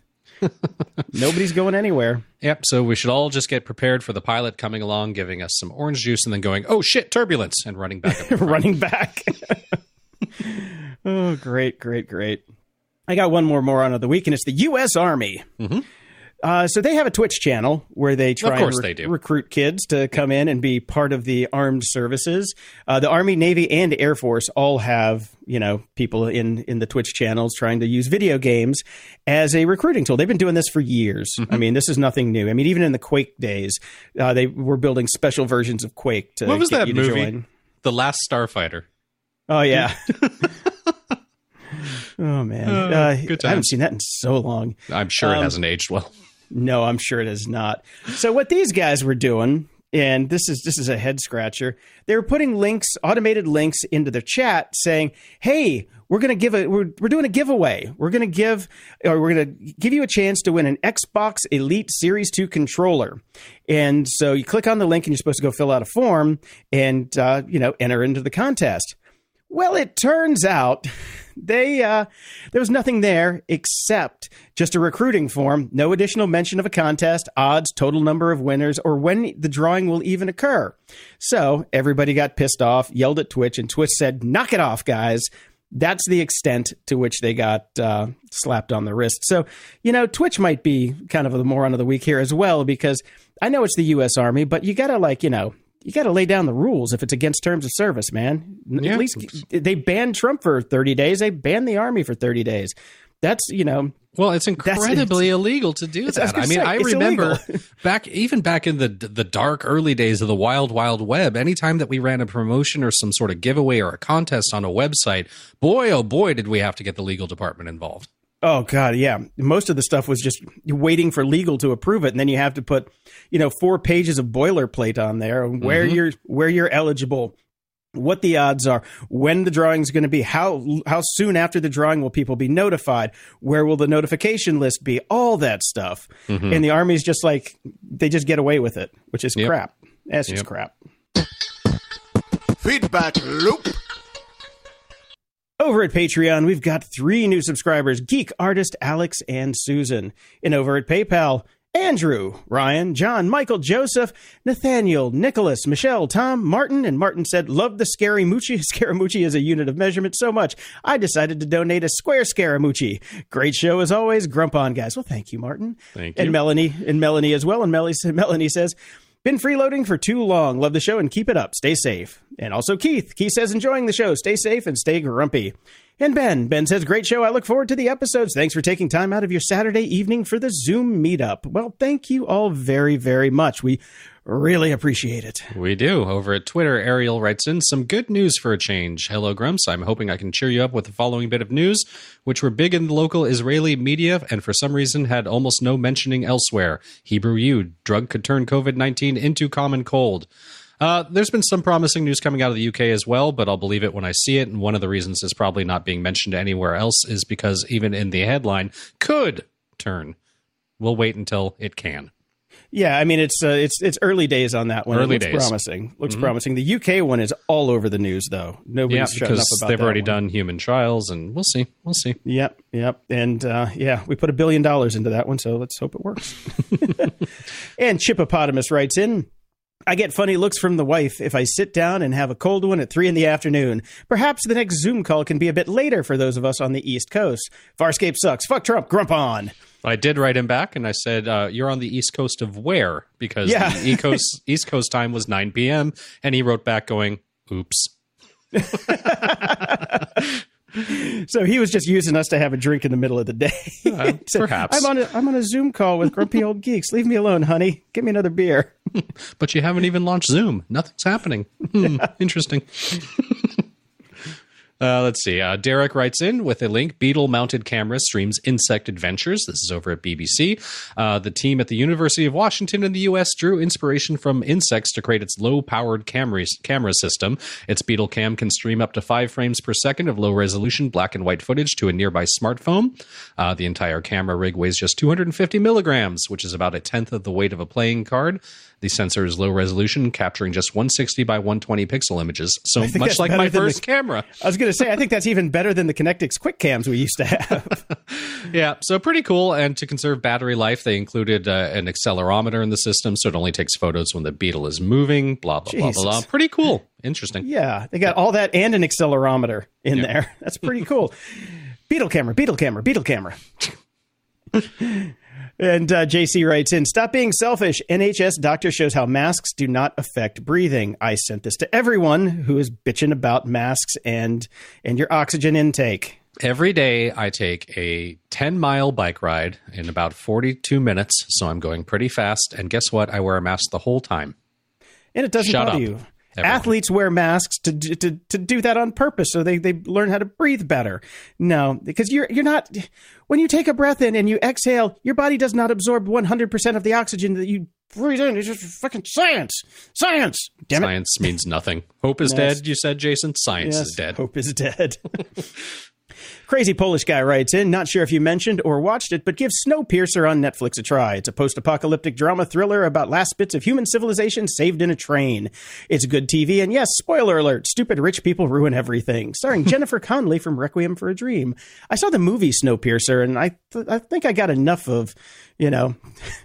S2: Nobody's going anywhere.
S3: Yep. So we should all just get prepared for the pilot coming along, giving us some orange juice, and then going, "Oh shit, turbulence!" and running back. Up the front.
S2: Running back. oh, great, great, great. I got one more moron of the week, and it's the U.S. Army. Uh, so they have a Twitch channel where they try
S3: Of course they do.
S2: recruit kids to come in and be part of the armed services. Uh, the Army, Navy, and Air Force all have you know people in in the Twitch channels trying to use video games as a recruiting tool. They've been doing this for years.
S3: Mm-hmm.
S2: I mean, this is nothing new. I mean, even in the Quake days, uh, they were building special versions of Quake to
S3: What was
S2: get
S3: that
S2: you to
S3: movie?
S2: join.
S3: The Last Starfighter.
S2: Oh yeah. oh man,
S3: Uh,
S2: uh, I haven't seen that in so long.
S3: I'm sure
S2: Um,
S3: it hasn't aged well.
S2: No, I'm sure it has not. So what these guys were doing, and this is this is a head scratcher. They were putting links, automated links into their chat, saying, "Hey, we're going to give a we're, we're doing a giveaway. We're going to give or we're going to give you a chance to win an Xbox Elite Series 2 controller." And so you click on the link, and you're supposed to go fill out a form and uh, you know enter into the contest. Well, it turns out they uh, there was nothing there except just a recruiting form, no additional mention of a contest, odds, total number of winners, or when the drawing will even occur. So everybody got pissed off, yelled at Twitch, and Twitch said, "Knock it off, guys." That's the extent to which they got uh, slapped on the wrist. So, you know, Twitch might be kind of the moron of the week here as well, because I know it's the U.S. Army, but you got to, like, you know, you got to lay down the rules if it's against terms of service, man.
S3: Yeah.
S2: At least they banned Trump for 30 days. They banned the army for 30 days. That's, you know,
S3: Well, it's incredibly illegal to do
S2: It's- I
S3: that. I, mean,
S2: say,
S3: I remember back even back in the the dark early days of the wild wild web. Anytime that we ran a promotion or some sort of giveaway or a contest on a website, boy oh boy, did we have to get the legal department involved.
S2: Oh God, yeah. Most of the stuff was just waiting for legal to approve it, and then you have to put, you know, four pages of boilerplate on there where
S3: Mm-hmm.
S2: you're where you're eligible, what the odds are, when the drawing is going to be, how how soon after the drawing will people be notified, where will the notification list be, all that stuff. And the army's just like they just get away with it, which is
S3: Mm-hmm. Yep.
S2: crap. That's just crap.
S4: Feedback loop.
S2: Over at Patreon, we've got three new subscribers Geek Artist Alex and Susan. And over at PayPal, Andrew, Ryan, John, Michael, Joseph, Nathaniel, Nicholas, Michelle, Tom, Martin, and Martin said, Love the Scaramucci. Scaramucci is a unit of measurement so much, I decided to donate a square Scaramucci. Great show as always. Grump on, guys. Well, thank you, Martin.
S3: Thank you. And.
S2: Melanie, and Melanie as well. And Melanie, Melanie says, been freeloading for too long. Love the show and keep it up. Stay safe. And also Keith. Keith says enjoying the show. Stay safe and stay grumpy. And Ben. Ben says great show. I look forward to the episodes. Thanks for taking time out of your Saturday evening for the Zoom meetup. Well, thank you all very, very much. We really appreciate it.
S3: We do. Over at Twitter, Ariel writes in some good news for a change. Hello, Grumps. I'm hoping I can cheer you up with the following bit of news, which were big in the local Israeli media and for some reason had almost no mentioning elsewhere. Hebrew U, drug could turn COVID 19 into common cold. Uh, there's been some promising news coming out of the UK as well, but I'll believe it when I see it. And one of the reasons it's probably not being mentioned anywhere else is because even in the headline, could turn. We'll wait until it can.
S2: Yeah, I mean it's uh, it's it's early days on that one.
S3: Early
S2: it looks
S3: days. Mm-hmm.
S2: promising. Looks promising. The UK one is all over the news though. Nobody's
S3: Yeah, because they've already
S2: one.
S3: done human trials, and we'll see. We'll see.
S2: Yep, yep. And uh, yeah, we put a billion dollars into that one, so let's hope it works. and Chippopotamus writes in. I get funny looks from the wife if I sit down and have a cold one at three in the afternoon. Perhaps the next Zoom call can be a bit later for those of us on the East Coast. Farscape sucks. Fuck Trump. Grump on.
S3: I did write him back, and I said, uh, "You're on the East Coast of where?" Because
S2: Yeah.
S3: the East Coast, East Coast time was 9 p.m., and he wrote back, going, "Oops."
S2: So he was just using us to have a drink in the middle of the day.
S3: Uh,
S2: He
S3: perhaps.
S2: I'm on a I'm on a Zoom call with grumpy old geeks. Leave me alone, honey. Give me another beer.
S3: But you haven't even launched Zoom. Nothing's happening. Hmm, Interesting. Uh, let's see. Uh, Derek writes in with a link. Beetle mounted camera streams insect adventures. This is over at BBC. Uh, the team at the University of Washington in the U.S. drew inspiration from insects to create its low powered camera, camera system. Its Beetle Cam can stream up to five frames per second of low resolution black and white footage to a nearby smartphone. Uh, the entire camera rig weighs just 250 milligrams, which is about a tenth of the weight of a playing card. The sensor is low resolution, capturing just 160 by 120 pixel images. So much like my
S2: than the-
S3: first camera.
S2: I was going to say, I think that's even better than the Connectix quick cams we used to have.
S3: Yeah, so pretty cool. And to conserve battery life, they included uh, an accelerometer in the system, so it only takes photos when the beetle is moving. Blah blah blah
S2: Jesus.
S3: blah. Pretty cool. Interesting.
S2: yeah, they got all that and an accelerometer in
S3: Yeah.
S2: there. That's pretty cool. Beetle camera, beetle camera, beetle camera. And uh, JC writes in, stop being selfish. NHS doctor shows how masks do not affect breathing. I sent this to everyone who is bitching about masks and and your oxygen intake.
S3: Every day I take a 10 mile bike ride in about 42 minutes, so I'm going pretty fast. And guess what? I wear a mask the whole time.
S2: And it doesn't
S3: Shut
S2: bother
S3: up,
S2: you.
S3: Everyone.
S2: Athletes wear masks to, to to do that on purpose, so they, they learn how to breathe better. No, because you're you're not. When you take a breath in and you exhale, your body does not absorb 100 percent of the oxygen that you breathe in. It's just fucking science, science. Damn it.
S3: Science means nothing. Hope is
S2: Yes.
S3: dead, you said, Jason. Science
S2: Yes,
S3: is dead.
S2: Hope is dead. Crazy Polish guy writes in, not sure if you mentioned or watched it, but give Snowpiercer on Netflix a try. It's a post apocalyptic drama thriller about last bits of human civilization saved in a train. It's good TV, and yes, spoiler alert, stupid rich people ruin everything. Starring Jennifer Connelly from Requiem for a Dream. I saw the movie Snowpiercer, and I, th- I think I got enough of, you know,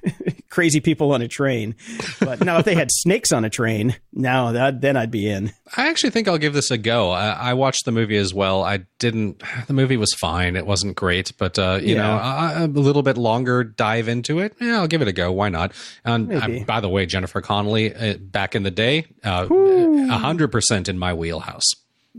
S2: crazy people on a train. But now if they had snakes on a train, now that, then I'd be in.
S3: I actually think I'll give this a go. I, I watched the movie as well. I didn't. The movie was fine. It wasn't great, but uh, you
S2: Yeah.
S3: know, a, a little bit longer dive into it. Yeah, I'll give it a go. Why not? And
S2: Maybe.
S3: uh, by the way, Jennifer Connelly uh, back in the day, a hundred percent in my wheelhouse.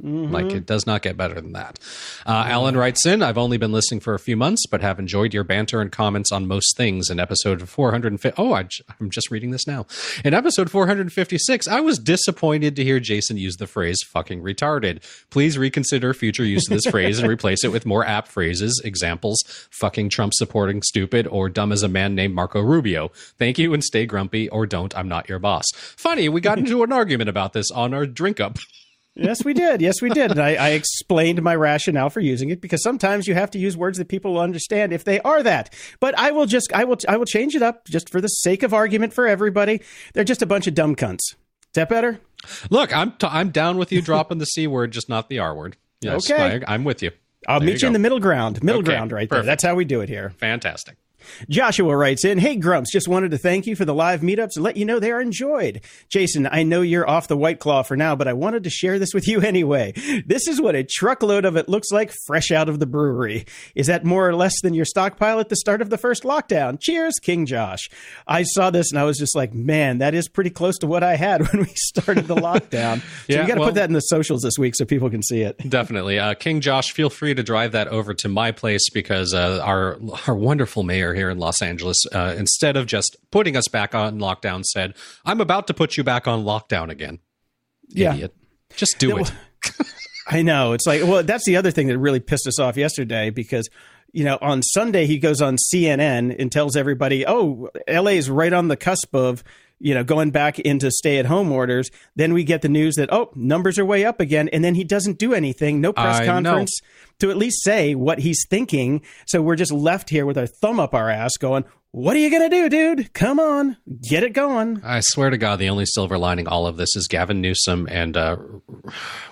S3: Like it does not get better than that. Uh, Alan writes in, I've only been listening for a few months, but have enjoyed your banter and comments on most things. In episode 450, oh, I, j- I'm just reading this now. In episode 456, I was disappointed to hear Jason use the phrase fucking retarded. Please reconsider future use of this phrase and replace it with more apt phrases. Examples, fucking Trump supporting stupid or dumb as a man named Marco Rubio. Thank you and stay grumpy or don't. I'm not your boss. Funny, we got into an argument about this on our drink up.
S2: Yes, we did. Yes, we did. And I, I explained my rationale for using it because sometimes you have to use words that people will understand if they are that. But I will just, I will, I will change it up just for the sake of argument for everybody. They're just a bunch of dumb cunts. Is that better?
S3: Look, I'm t- I'm down with you dropping the c word, just not the r word. Yes,
S2: Okay.
S3: I, I'm with you.
S2: I'll
S3: There
S2: meet you,
S3: you
S2: in the middle ground. Middle
S3: Okay,
S2: ground right there. That's how we do it here.
S3: Fantastic.
S2: Joshua writes in, Hey Grumps, just wanted to thank you for the live meetups and let you know they are enjoyed. Jason, I know you're off the White Claw for now, but I wanted to share this with you anyway. This is what a truckload of it looks like fresh out of the brewery. Is that more or less than your stockpile at the start of the first lockdown? Cheers, King Josh. I saw this and I was just like, man, that is pretty close to what I had when we started the lockdown. so
S3: Yeah,
S2: we got to
S3: well-
S2: put that in the socials this week so people can see it.
S3: Definitely, uh, King Josh. Feel free to drive that over to my place because uh, our our wonderful mayor here in Los Angeles, uh, instead of just putting us back on lockdown, said, "I'm about to put you back on lockdown again."
S2: Yeah.
S3: Idiot. Just do it.
S2: I know. It's like, well, that's the other thing that really pissed us off yesterday because, you know, on Sunday he goes on CNN and tells everybody, oh, LA is right on the cusp of, you know, going back into stay at home orders. Then we get the news that, oh, numbers are way up again. And then he doesn't do anything, no press
S3: I know.
S2: conference to at least say what he's thinking. So we're just left here with our thumb up our ass going, what are you going to do, dude? Come on, get it going.
S3: I swear to God, the only silver lining all of this is Gavin Newsom and uh,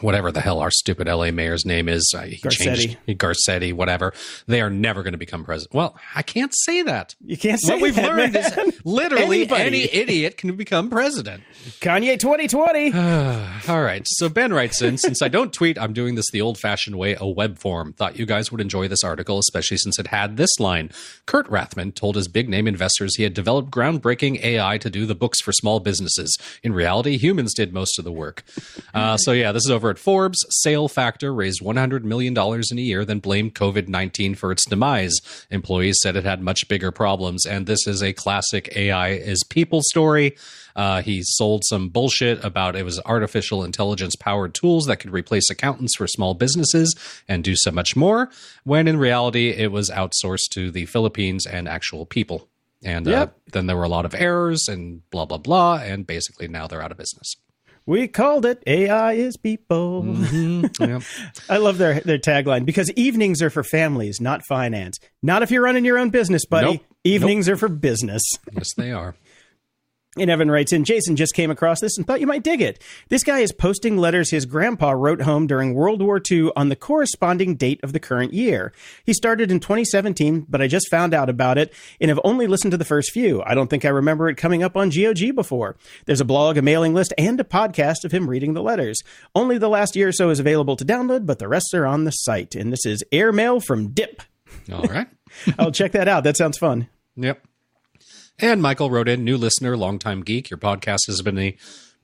S3: whatever the hell our stupid LA mayor's name is. Uh, he
S2: Garcetti.
S3: changed Garcetti, whatever. They are never going to become president. Well, I can't say that.
S2: You can't say
S3: What we've
S2: that,
S3: learned
S2: man.
S3: is literally
S2: Anybody.
S3: any idiot can become president.
S2: Kanye 2020.
S3: All right. So Ben writes in, since I don't tweet, I'm doing this the old fashioned way, a web form. Thought you guys would enjoy this article, especially since it had this line. Kurt Rathmann told his big name investors he had developed groundbreaking AI to do the books for small businesses. In reality, humans did most of the work. Uh, so yeah, this is over at Forbes. ScaleFactor raised $100 million in a year, then blamed COVID 19 for its demise. Employees said it had much bigger problems. And this is a classic AI is people story. Uh, he sold some bullshit about it was artificial intelligence powered tools that could replace accountants for small businesses and do so much more, when in reality, it was outsourced to the Philippines and actual people. And uh, then there were a lot of errors and blah, blah, blah. And basically now they're out of business.
S2: We called it AI is people.
S3: Yeah.
S2: I love their their tagline because evenings are for families, not finance. Not if you're running your own business, buddy.
S3: Nope.
S2: Evenings are for business.
S3: yes, they are.
S2: And Evan writes in, Jason just came across this and thought you might dig it. This guy is posting letters his grandpa wrote home during World War II on the corresponding date of the current year. He started in 2017, but I just found out about it and have only listened to the first few. I don't think I remember it coming up on GOG before. There's a blog, a mailing list, and a podcast of him reading the letters. Only the last year or so is available to download, but the rest are on the site. And this is airmail from Dip.
S3: All right.
S2: I'll check that out. That sounds fun.
S3: Yep. And Michael wrote in, new listener, longtime geek. Your podcast has been a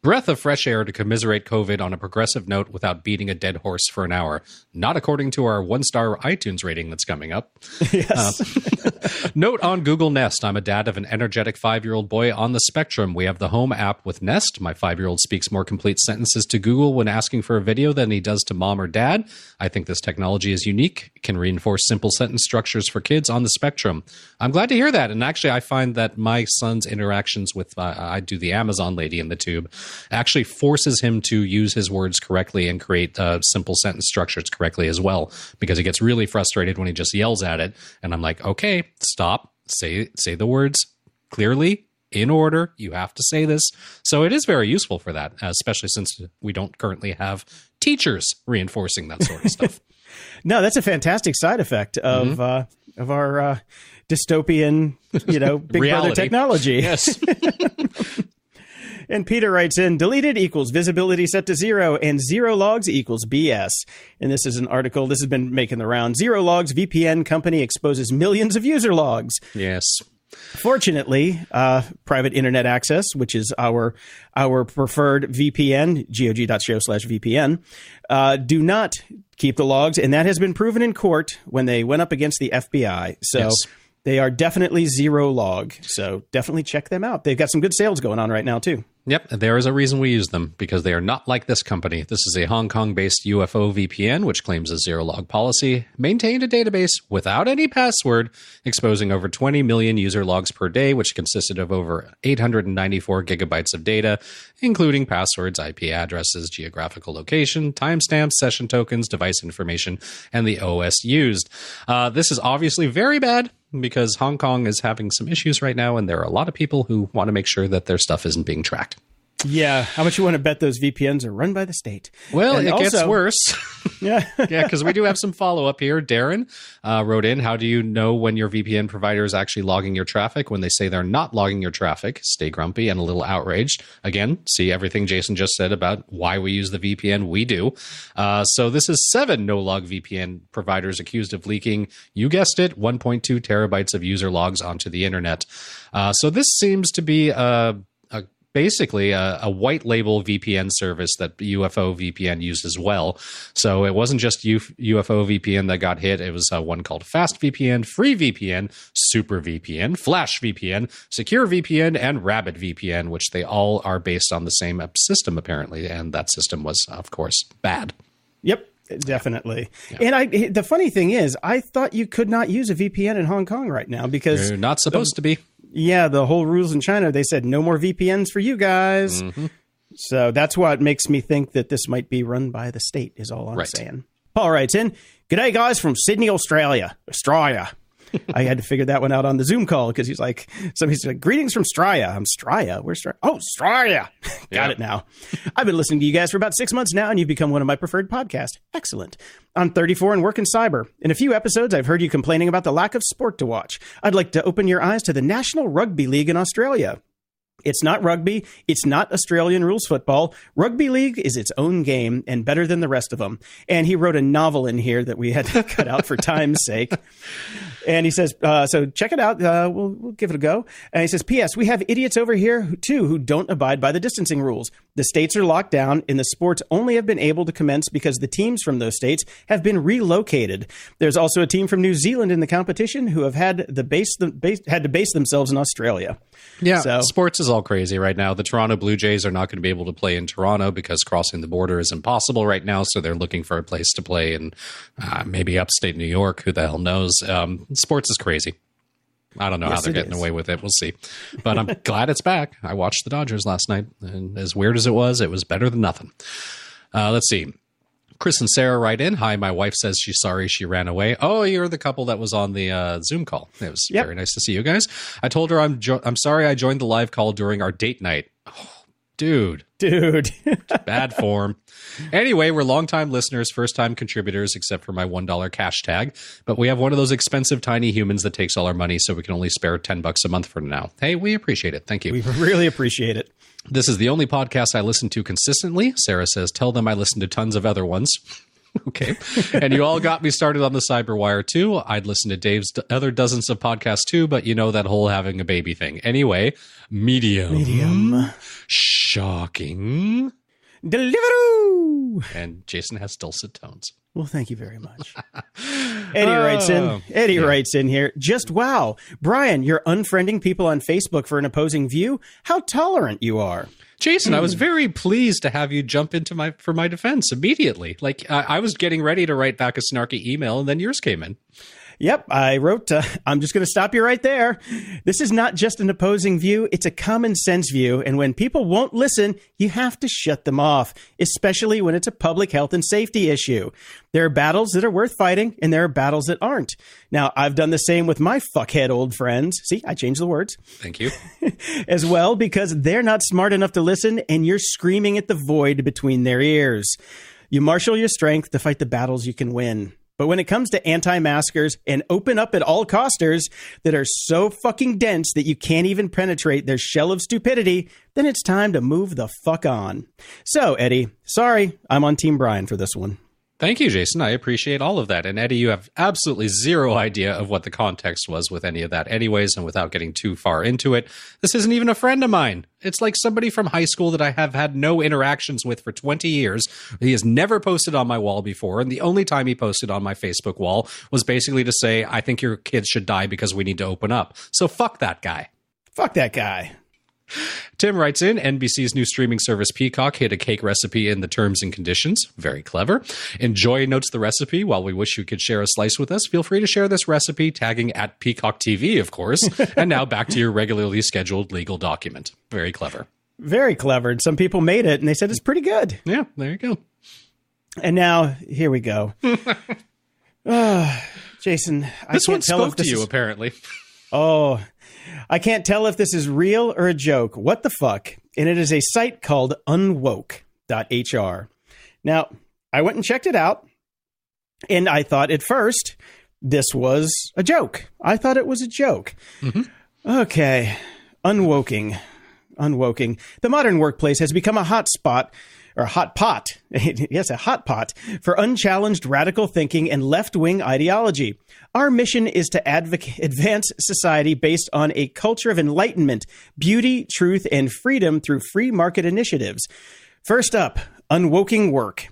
S3: breath of fresh air to commiserate COVID on a progressive note without beating a dead horse for an hour. Not according to our one star iTunes rating that's coming up.
S2: Yes.
S3: Uh, note on Google Nest I'm a dad of an energetic five year old boy on the spectrum. We have the home app with Nest. My five year old speaks more complete sentences to Google when asking for a video than he does to mom or dad. I think this technology is unique, it can reinforce simple sentence structures for kids on the spectrum. I'm glad to hear that. And actually, I find that my son's interactions with, uh, I do the Amazon lady in the tube, actually forces him to use his words correctly and create uh, simple sentence structures correctly as well because he gets really frustrated when he just yells at it. And i'm like okay stop. Say say the words clearly in order. You have to say this. So it is very useful for that especially since we don't currently have teachers reinforcing that sort of stuff.
S2: No, that's a fantastic side effect of
S3: Mm-hmm.
S2: uh, of our uh, dystopian, you know, Big Brother technology.
S3: yes
S2: And Peter writes in deleted equals visibility set to zero and zero logs equals BS. And this is an article, this has been making the round. Zero logs VPN company exposes millions of user logs.
S3: yes
S2: Fortunately, uh, private internet access, which is our our preferred VPN, gog.show slash VPN, uh, do not keep the logs, and that has been proven in court when they went up against the FBI. So
S3: Yes.
S2: they are definitely zero log. So definitely check them out. They've got some good sales going on right now too.
S3: Yep, there is a reason we use them because they are not like this company. This is a Hong Kong based UFO VPN, which claims a zero log policy, maintained a database without any password, exposing over 20 million user logs per day, which consisted of over 894 gigabytes of data, including passwords, IP addresses, geographical location, timestamps, session tokens, device information, and the OS used. Uh, this is obviously very bad because Hong Kong is having some issues right now, and there are a lot of people who want to make sure that their stuff isn't being tracked.
S2: Yeah. How much you want to bet those VPNs are run by the state?
S3: Well,
S2: And
S3: it gets worse.
S2: Yeah.
S3: yeah, because we do have some follow up here. Darren uh, wrote in How do you know when your VPN provider is actually logging your traffic? When they say they're not logging your traffic, stay grumpy and a little outraged. Again, see everything Jason just said about why we use the VPN we do. Uh, so this is seven no log VPN providers accused of leaking, you guessed it, 1.2 terabytes of user logs onto the internet. Uh, so this seems to be a a basically a, a white label VPN service that UFO VPN used as well. So it wasn't just UFO VPN that got hit. It was uh, one called Fast VPN, Free VPN, Super VPN, Flash VPN, Secure VPN, and Rabbit VPN, which they all are based on the same system apparently. And that system was, of course, bad.
S2: Yep, definitely. And I the funny thing is, I thought you could not use a VPN in Hong Kong right now because
S3: you're not supposed to be.
S2: Yeah, the whole rules in China, they said no more VPNs for you guys.
S3: Mm-hmm.
S2: So that's what makes me think that this might be run by the state is all I'm
S3: Right.
S2: saying. Paul writes in, G'day guys from Sydney, Australia. Australia. I had to figure that one out on the Zoom call because he's like, somebody's like, greetings from Straya. I'm Straya. Where's Straya? Oh, Straya. Got
S3: Yeah.
S2: it now. I've been listening to you guys for about six months now, and you've become one of my preferred podcasts. Excellent. I'm 34 and work in cyber. In a few episodes, I've heard you complaining about the lack of sport to watch. I'd like to open your eyes to the National Rugby League in Australia. It's not rugby. It's not Australian rules football. Rugby league is its own game and better than the rest of them. And he wrote a novel in here that we had to cut out for time's sake. And he says, uh, so check it out. Uh, we'll, we'll give it a go. And he says, P.S. We have idiots over here who, too who don't abide by the distancing rules. The states are locked down, and the sports only have been able to commence because the teams from those states have been relocated. There's also a team from New Zealand in the competition who have had the base, the base had to base themselves in Australia.
S3: Yeah,
S2: So-
S3: sports is all crazy right now. The Toronto Blue Jays are not going to be able to play in Toronto because crossing the border is impossible right now. So they're looking for a place to play in uh, maybe upstate New York. Who the hell knows? Um, sports is crazy. I don't know how they're getting
S2: is.
S3: away with it. We'll see. But I'm glad it's back. I watched the Dodgers last night, and as weird as it was, it was better than nothing. Uh, let's see. Chris and Sarah write in. Hi, my wife says she's sorry she ran away. Oh, you're the couple that was on the uh, Zoom call. It was
S2: Yep.
S3: very nice to see you guys. I told her I'm jo- I'm sorry I joined the live call during our date night. Oh, dude,
S2: Dude.
S3: bad form. Anyway, we're longtime listeners, first time contributors, except for my $1 cash tag. But we have one of those expensive tiny humans that takes all our money, so we can only spare 10 bucks a month for now. Hey, we appreciate it. Thank you.
S2: we really appreciate it.
S3: This is the only podcast I listen to consistently. Sarah says, Tell them I listen to tons of other ones. okay. And you all got me started on the Cyberwire too. I'd listen to Dave's d- other dozens of podcasts too, but you know that whole having a baby thing. Anyway, medium.
S2: Medium.
S3: Shocking.
S2: Deliveroo!
S3: And Jason has dulcet tones.
S2: Well, thank you very much. Eddie writes in. Oh, Eddie writes in here. Just wow, Brian, you're unfriending people on Facebook for an opposing view. How tolerant you are.
S3: Jason, I was hmm. very pleased to have you jump into my for my defense immediately. Like I, I was getting ready to write back a snarky email, and then yours came in.
S2: Yep, I wrote. Uh, I'm just going to stop you right there. This is not just an opposing view, it's a common sense view. And when people won't listen, you have to shut them off, especially when it's a public health and safety issue. There are battles that are worth fighting, and there are battles that aren't. Now, I've done the same with my fuckhead old friends. See, I changed the words
S3: Thank you.
S2: as well because they're not smart enough to listen, and you're screaming at the void between their ears. You marshal your strength to fight the battles you can win. But when it comes to anti maskers and open up at all costers that are so fucking dense that you can't even penetrate their shell of stupidity, then it's time to move the fuck on. So, Eddie, sorry, I'm on Team Brian for this one.
S3: Thank you, Jason. I appreciate all of that. And Eddie, you have absolutely zero idea of what the context was with any of that, anyways. And without getting too far into it, this isn't even a friend of mine. It's like somebody from high school that I have had no interactions with for 20 years. He has never posted on my wall before. And the only time he posted on my Facebook wall was basically to say, I think your kids should die because we need to open up. So fuck that guy.
S2: Fuck that guy.
S3: Tim writes in NBC's new streaming service Peacock hid a cake recipe in the terms and conditions. Very clever. Enjoy notes the recipe. While we wish you could share a slice with us, feel free to share this recipe, tagging at Peacock TV, of course. and now back to your regularly scheduled legal document. Very clever.
S2: Very clever. And some people made it and they said it's pretty good.
S3: Yeah, there you go.
S2: And now, here we go. Ah, Jason, I
S3: This
S2: can't
S3: one spoke to you,
S2: is-
S3: apparently.
S2: Oh, I can't tell if this is real or a joke. What the fuck? And it is a site called unwoke.hr. Now, I went and checked it out, and I thought at first this was a joke. I thought it was a joke. Mm-hmm. Okay, unwoking. Unwoking. The modern workplace has become a hot spot or a hot pot. yes, a hot pot for unchallenged radical thinking and left wing ideology. Our mission is to advocate, advance society based on a culture of enlightenment, beauty, truth, and freedom through free market initiatives. First up, unwoking work.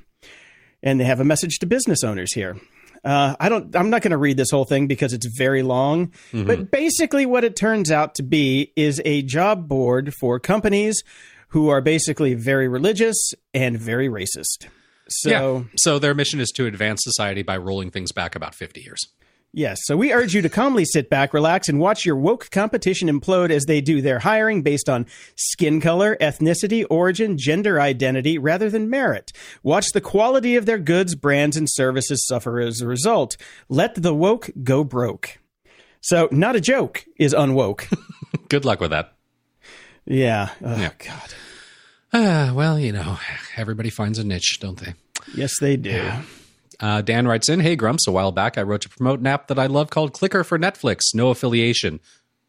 S2: And they have a message to business owners here. Uh, I don't. I'm not going to read this whole thing because it's very long. But basically, what it turns out to be is a job board for companies who are basically very religious and very racist. So
S3: yeah. So their mission is to advance society by rolling things back about 50 years.
S2: Yes, so we urge you to calmly sit back, relax, and watch your woke competition implode as they do their hiring based on skin color, ethnicity, origin, gender identity, rather than merit. Watch the quality of their goods, brands, and services suffer as a result. Let the woke go broke. So, not a joke is unwoke.
S3: Good luck with that.
S2: Yeah. Oh,
S3: Yeah.
S2: God.
S3: Uh, well, you know, everybody finds a niche, don't they?
S2: Yes, they do.
S3: Uh, Dan writes in, Hey Grumps, a while back I wrote to promote an app that I love called Clicker for Netflix. No affiliation.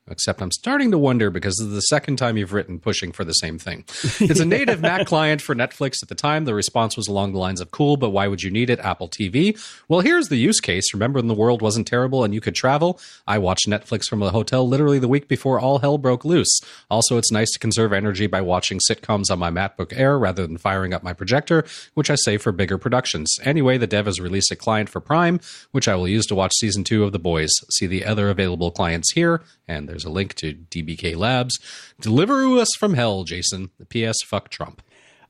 S3: Except I'm starting to wonder because this is the second time you've written pushing for the same thing. It's a native Mac client for Netflix at the time. The response was along the lines of cool, but why would you need it? Apple TV. Well, here's the use case. Remember when the world wasn't terrible and you could travel? I watched Netflix from a hotel literally the week before all hell broke loose. Also, it's nice to conserve energy by watching sitcoms on my MacBook Air rather than firing up my projector, which I save for bigger productions. Anyway, the dev has released a client for Prime, which I will use to watch season two of The Boys. See the other available clients here, and there's a link to DBK Labs. Deliver us from hell, Jason. The PS, fuck Trump.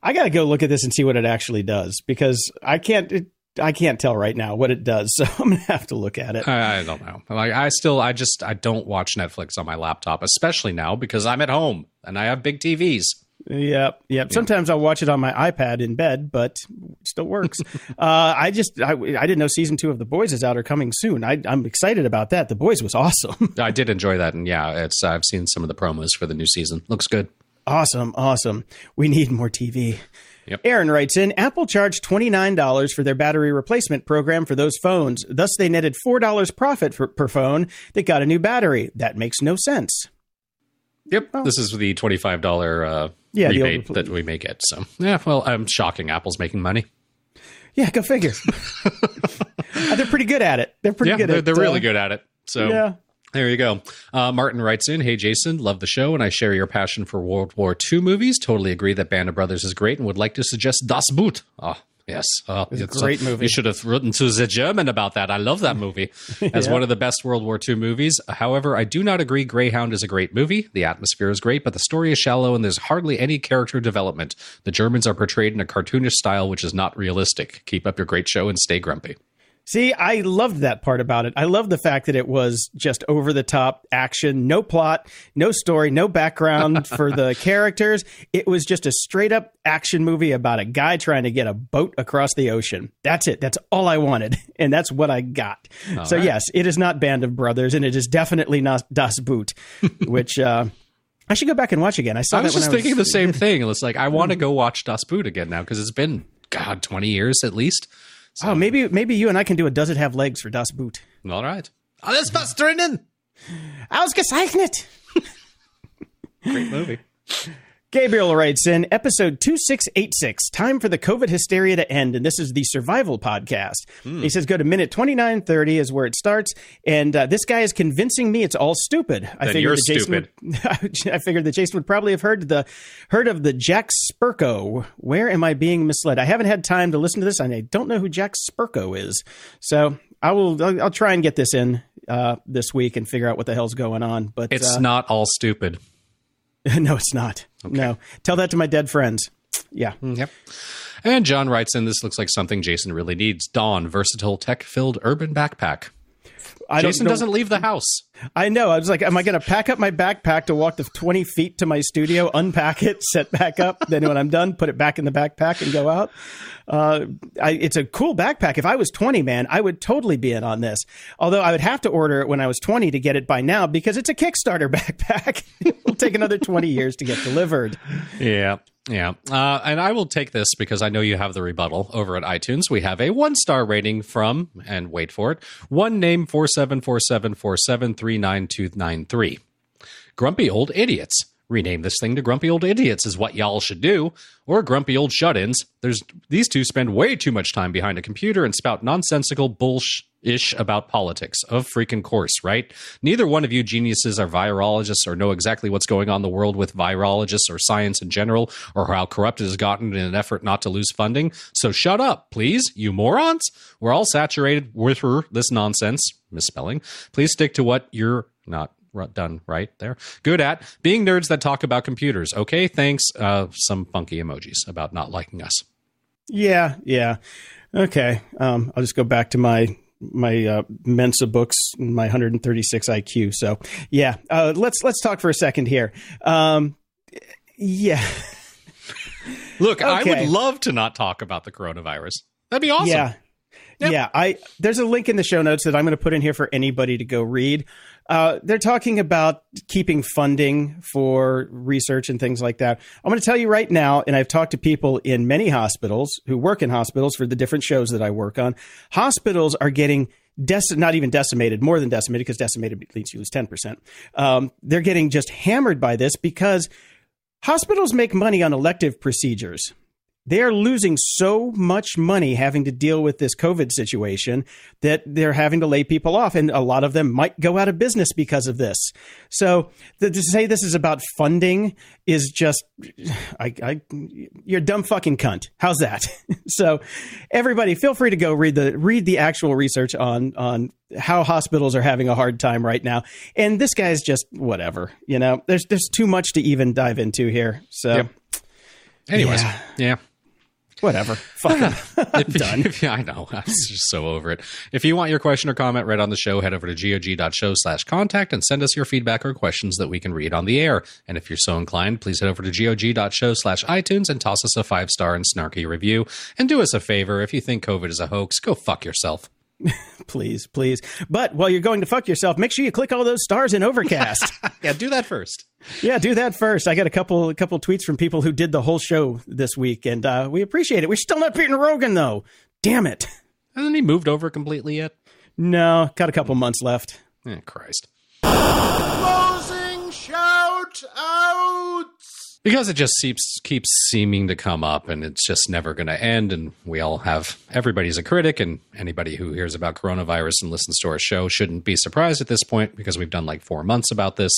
S2: I got to go look at this and see what it actually does because I can't. It, I can't tell right now what it does, so I'm gonna have to look at it.
S3: I, I don't know. Like I still, I just, I don't watch Netflix on my laptop, especially now because I'm at home and I have big TVs.
S2: Yep, yep. Sometimes I'll watch it on my iPad in bed, but it still works. uh, I just I, I didn't know season two of The Boys is out or coming soon. I, I'm excited about that. The Boys was awesome,
S3: I did enjoy that, and yeah, it's I've seen some of the promos for the new season. Looks good.
S2: awesome, awesome. We need more TV.
S3: Yep.
S2: Aaron writes in Apple charged $29 for their battery replacement program for those phones. Thus, they netted $4 profit for, per phone that got a new battery. That makes no sense.
S3: Yep, this is the twenty-five dollar uh,
S2: Yeah, the
S3: rebate
S2: old-
S3: that we may get. So yeah, well, I'm shocking. Apple's making money.
S2: Yeah, go figure. Uh, they're pretty good at it. They're pretty
S3: yeah,
S2: good
S3: they're,
S2: at
S3: they're
S2: uh,
S3: really good at it. So
S2: Yeah.
S3: there you go. Uh, Martin writes in, "Hey Jason, love the show, and I share your passion for World War II movies. Totally agree that Band of Brothers is great, and would like to suggest Das Boot. Oh, yes, oh,
S2: a
S3: it's
S2: great movie.
S3: You should have written to the German about that. I love that movie as
S2: Yeah.
S3: one of the best World War II movies. However, I do not agree. Greyhound is a great movie. The atmosphere is great, but the story is shallow, and there's hardly any character development. The Germans are portrayed in a cartoonish style, which is not realistic. Keep up your great show and stay grumpy."
S2: See, I loved that part about it. I love the fact that it was just over the top action, no plot, no story, no background for the characters. It was just a straight up action movie about a guy trying to get a boat across the ocean. That's it. That's all I wanted. And that's what I got. so,
S3: right.
S2: yes, it is not Band of Brothers, and it is definitely not Das Boot, which uh, I should go back and watch again. I saw
S3: I was
S2: that when
S3: just
S2: I was
S3: thinking the same thing. It's like I want to go watch Das Boot again now because it's been God twenty years at least.
S2: Oh, maybe maybe you and I can do a Does It Have Legs for Das Boot.
S3: All right, alles was drinnen.
S2: Ausgezeichnet!
S3: Great movie.
S2: Gabriel writes in episode 2686, time for the COVID hysteria to end. And this is the survival podcast.
S3: Hmm.
S2: He says, go to minute 2930 is where it starts. And uh, this guy is convincing me it's all stupid. I
S3: Then you're
S2: that Jason Would, I figured that Jason would probably have heard the heard of the Jack Spirko. Where am I being misled? I haven't had time to listen to this, and I don't know who Jack Spirko is. So I will. I'll, I'll try and get this in uh, this week and figure out what the hell's going on. But
S3: It's
S2: uh,
S3: not all stupid.
S2: no, it's not. No, tell that to my dead friends. Yeah.
S3: Mm, yep. And John writes in, "This looks like something Jason really needs. Dawn, versatile, tech-filled urban backpack.
S2: I
S3: Jason doesn't leave the house.
S2: I know. I was like, am I going to pack up my backpack to walk the 20 feet to my studio, unpack it, set back up, then when I'm done, put it back in the backpack and go out? Uh, I, it's a cool backpack. If I was 20, man, I would totally be in on this. Although I would have to order it when I was 20 to get it by now because it's a Kickstarter backpack. It'll take another 20 years to get delivered.
S3: Yeah. Yeah. Uh, and I will take this because I know you have the rebuttal over at iTunes. We have a one star rating from, and wait for it, one name 474747399293. Grumpy Old Idiots. Rename this thing to Grumpy Old Idiots is what y'all should do, or Grumpy Old Shut Ins. There's these two spend way too much time behind a computer and spout nonsensical bullsh ish about politics. Of freaking course, right? Neither one of you geniuses are virologists or know exactly what's going on in the world with virologists or science in general or how corrupt it has gotten in an effort not to lose funding. So shut up, please, you morons. We're all saturated with this nonsense. Misspelling. Please stick to what you're not done right there. Good at being nerds that talk about computers. Okay, thanks. Uh, some funky emojis about not liking us.
S2: Yeah, yeah. Okay. Um, I'll just go back to my my uh, Mensa books, and my 136 IQ. So yeah, uh, let's let's talk for a second here. Um, yeah,
S3: Look, I would love to not talk about the coronavirus. That'd be awesome.
S2: yeah,
S3: Yep.
S2: yeah. I there's a link in the show notes that I'm going to put in here for anybody to go read. Uh, they're talking about keeping funding for research and things like that. I'm going to tell you right now, and I've talked to people in many hospitals who work in hospitals for the different shows that I work on. Hospitals are getting dec- not even decimated, more than decimated, because decimated means you lose 10%. Um, they're getting just hammered by this because hospitals make money on elective procedures. They are losing so much money having to deal with this COVID situation that they're having to lay people off, and a lot of them might go out of business because of this. So th- to say this is about funding is just, I, I, you're a dumb fucking cunt. How's that? so, everybody, feel free to go read the read the actual research on on how hospitals are having a hard time right now. And this guy's just whatever. You know, there's there's too much to even dive into here. So.
S3: Yep. Anyways,
S2: Yeah.
S3: yeah.
S2: Whatever. I'm done.
S3: if- I know. I'm just so over it. If you want your question or comment read on the show, head over to gog.show slash contact and send us your feedback or questions that we can read on the air. And if you're so inclined, please head over to gog.show slash iTunes and toss us a five star and snarky review. And do us a favor. If you think COVID is a hoax, go fuck yourself.
S2: Please, please. But while you're going to fuck yourself, make sure you click all those stars in Overcast.
S3: Yeah, do that first.
S2: yeah, do that first. I got a couple a couple tweets from people who did the whole show this week, and uh, we appreciate it. We're still not beating Rogan though. Damn it.
S3: Hasn't he moved over completely yet?
S2: No, got a couple months left.
S3: Eh, Christ.
S1: Closing shout outs.
S3: Because it just keeps keeps seeming to come up and it's just never going to end and we all have everybody's a critic and anybody who hears about coronavirus and listens to our show shouldn't be surprised at this point because we've done like four months about this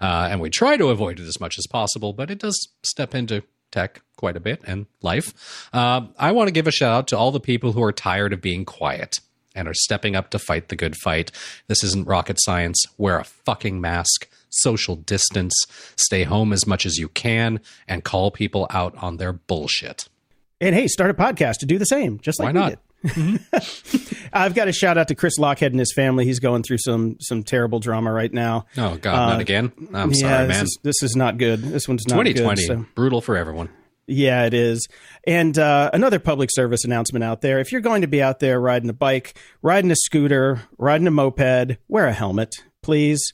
S3: uh, and we try to avoid it as much as possible but it does step into tech quite a bit and life. Uh, i want to give a shout out to all the people who are tired of being quiet and are stepping up to fight the good fight this isn't rocket science wear a fucking mask social distance, stay home as much as you can, and call people out on their bullshit.
S2: And hey, start a podcast to do the same, just like
S3: Why
S2: we
S3: not?
S2: did. I've got a shout out to Chris Lochhead and his family. He's going through some some terrible drama right now.
S3: Oh God, not
S2: Uh,
S3: again! I'm
S2: yeah,
S3: sorry,
S2: this
S3: man.
S2: Is, this is not good. This one's not
S3: 2020,
S2: good. so-
S3: brutal for everyone.
S2: Yeah, it is. And uh, another public service announcement out there: if you're going to be out there riding a bike, riding a scooter, riding a moped, wear a helmet, please.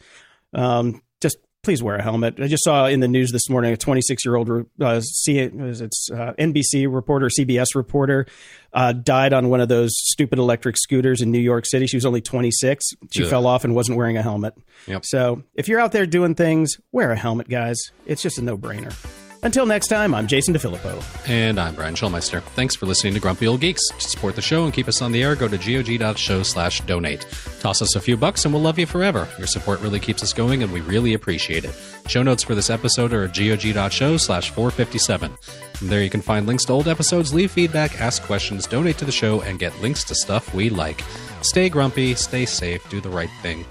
S2: Um, just please wear a helmet. I just saw in the news this morning a 26 year old uh, C- it's uh, NBC reporter, CBS reporter, uh, died on one of those stupid electric scooters in New York City. She was only 26. She
S3: Ugh.
S2: fell off and wasn't wearing a helmet.
S3: Yep.
S2: So if you're out there doing things, wear a helmet, guys. It's just a no brainer. Until next time, I'm Jason DeFillippo.
S3: And I'm Brian Schulmeister. Thanks for listening to Grumpy Old Geeks. To support the show and keep us on the air, go to gog.show slash donate. Toss us a few bucks and we'll love you forever. Your support really keeps us going and we really appreciate it. Show notes for this episode are at gog.show slash 457. From there you can find links to old episodes, leave feedback, ask questions, donate to the show, and get links to stuff we like. Stay grumpy, stay safe, do the right thing.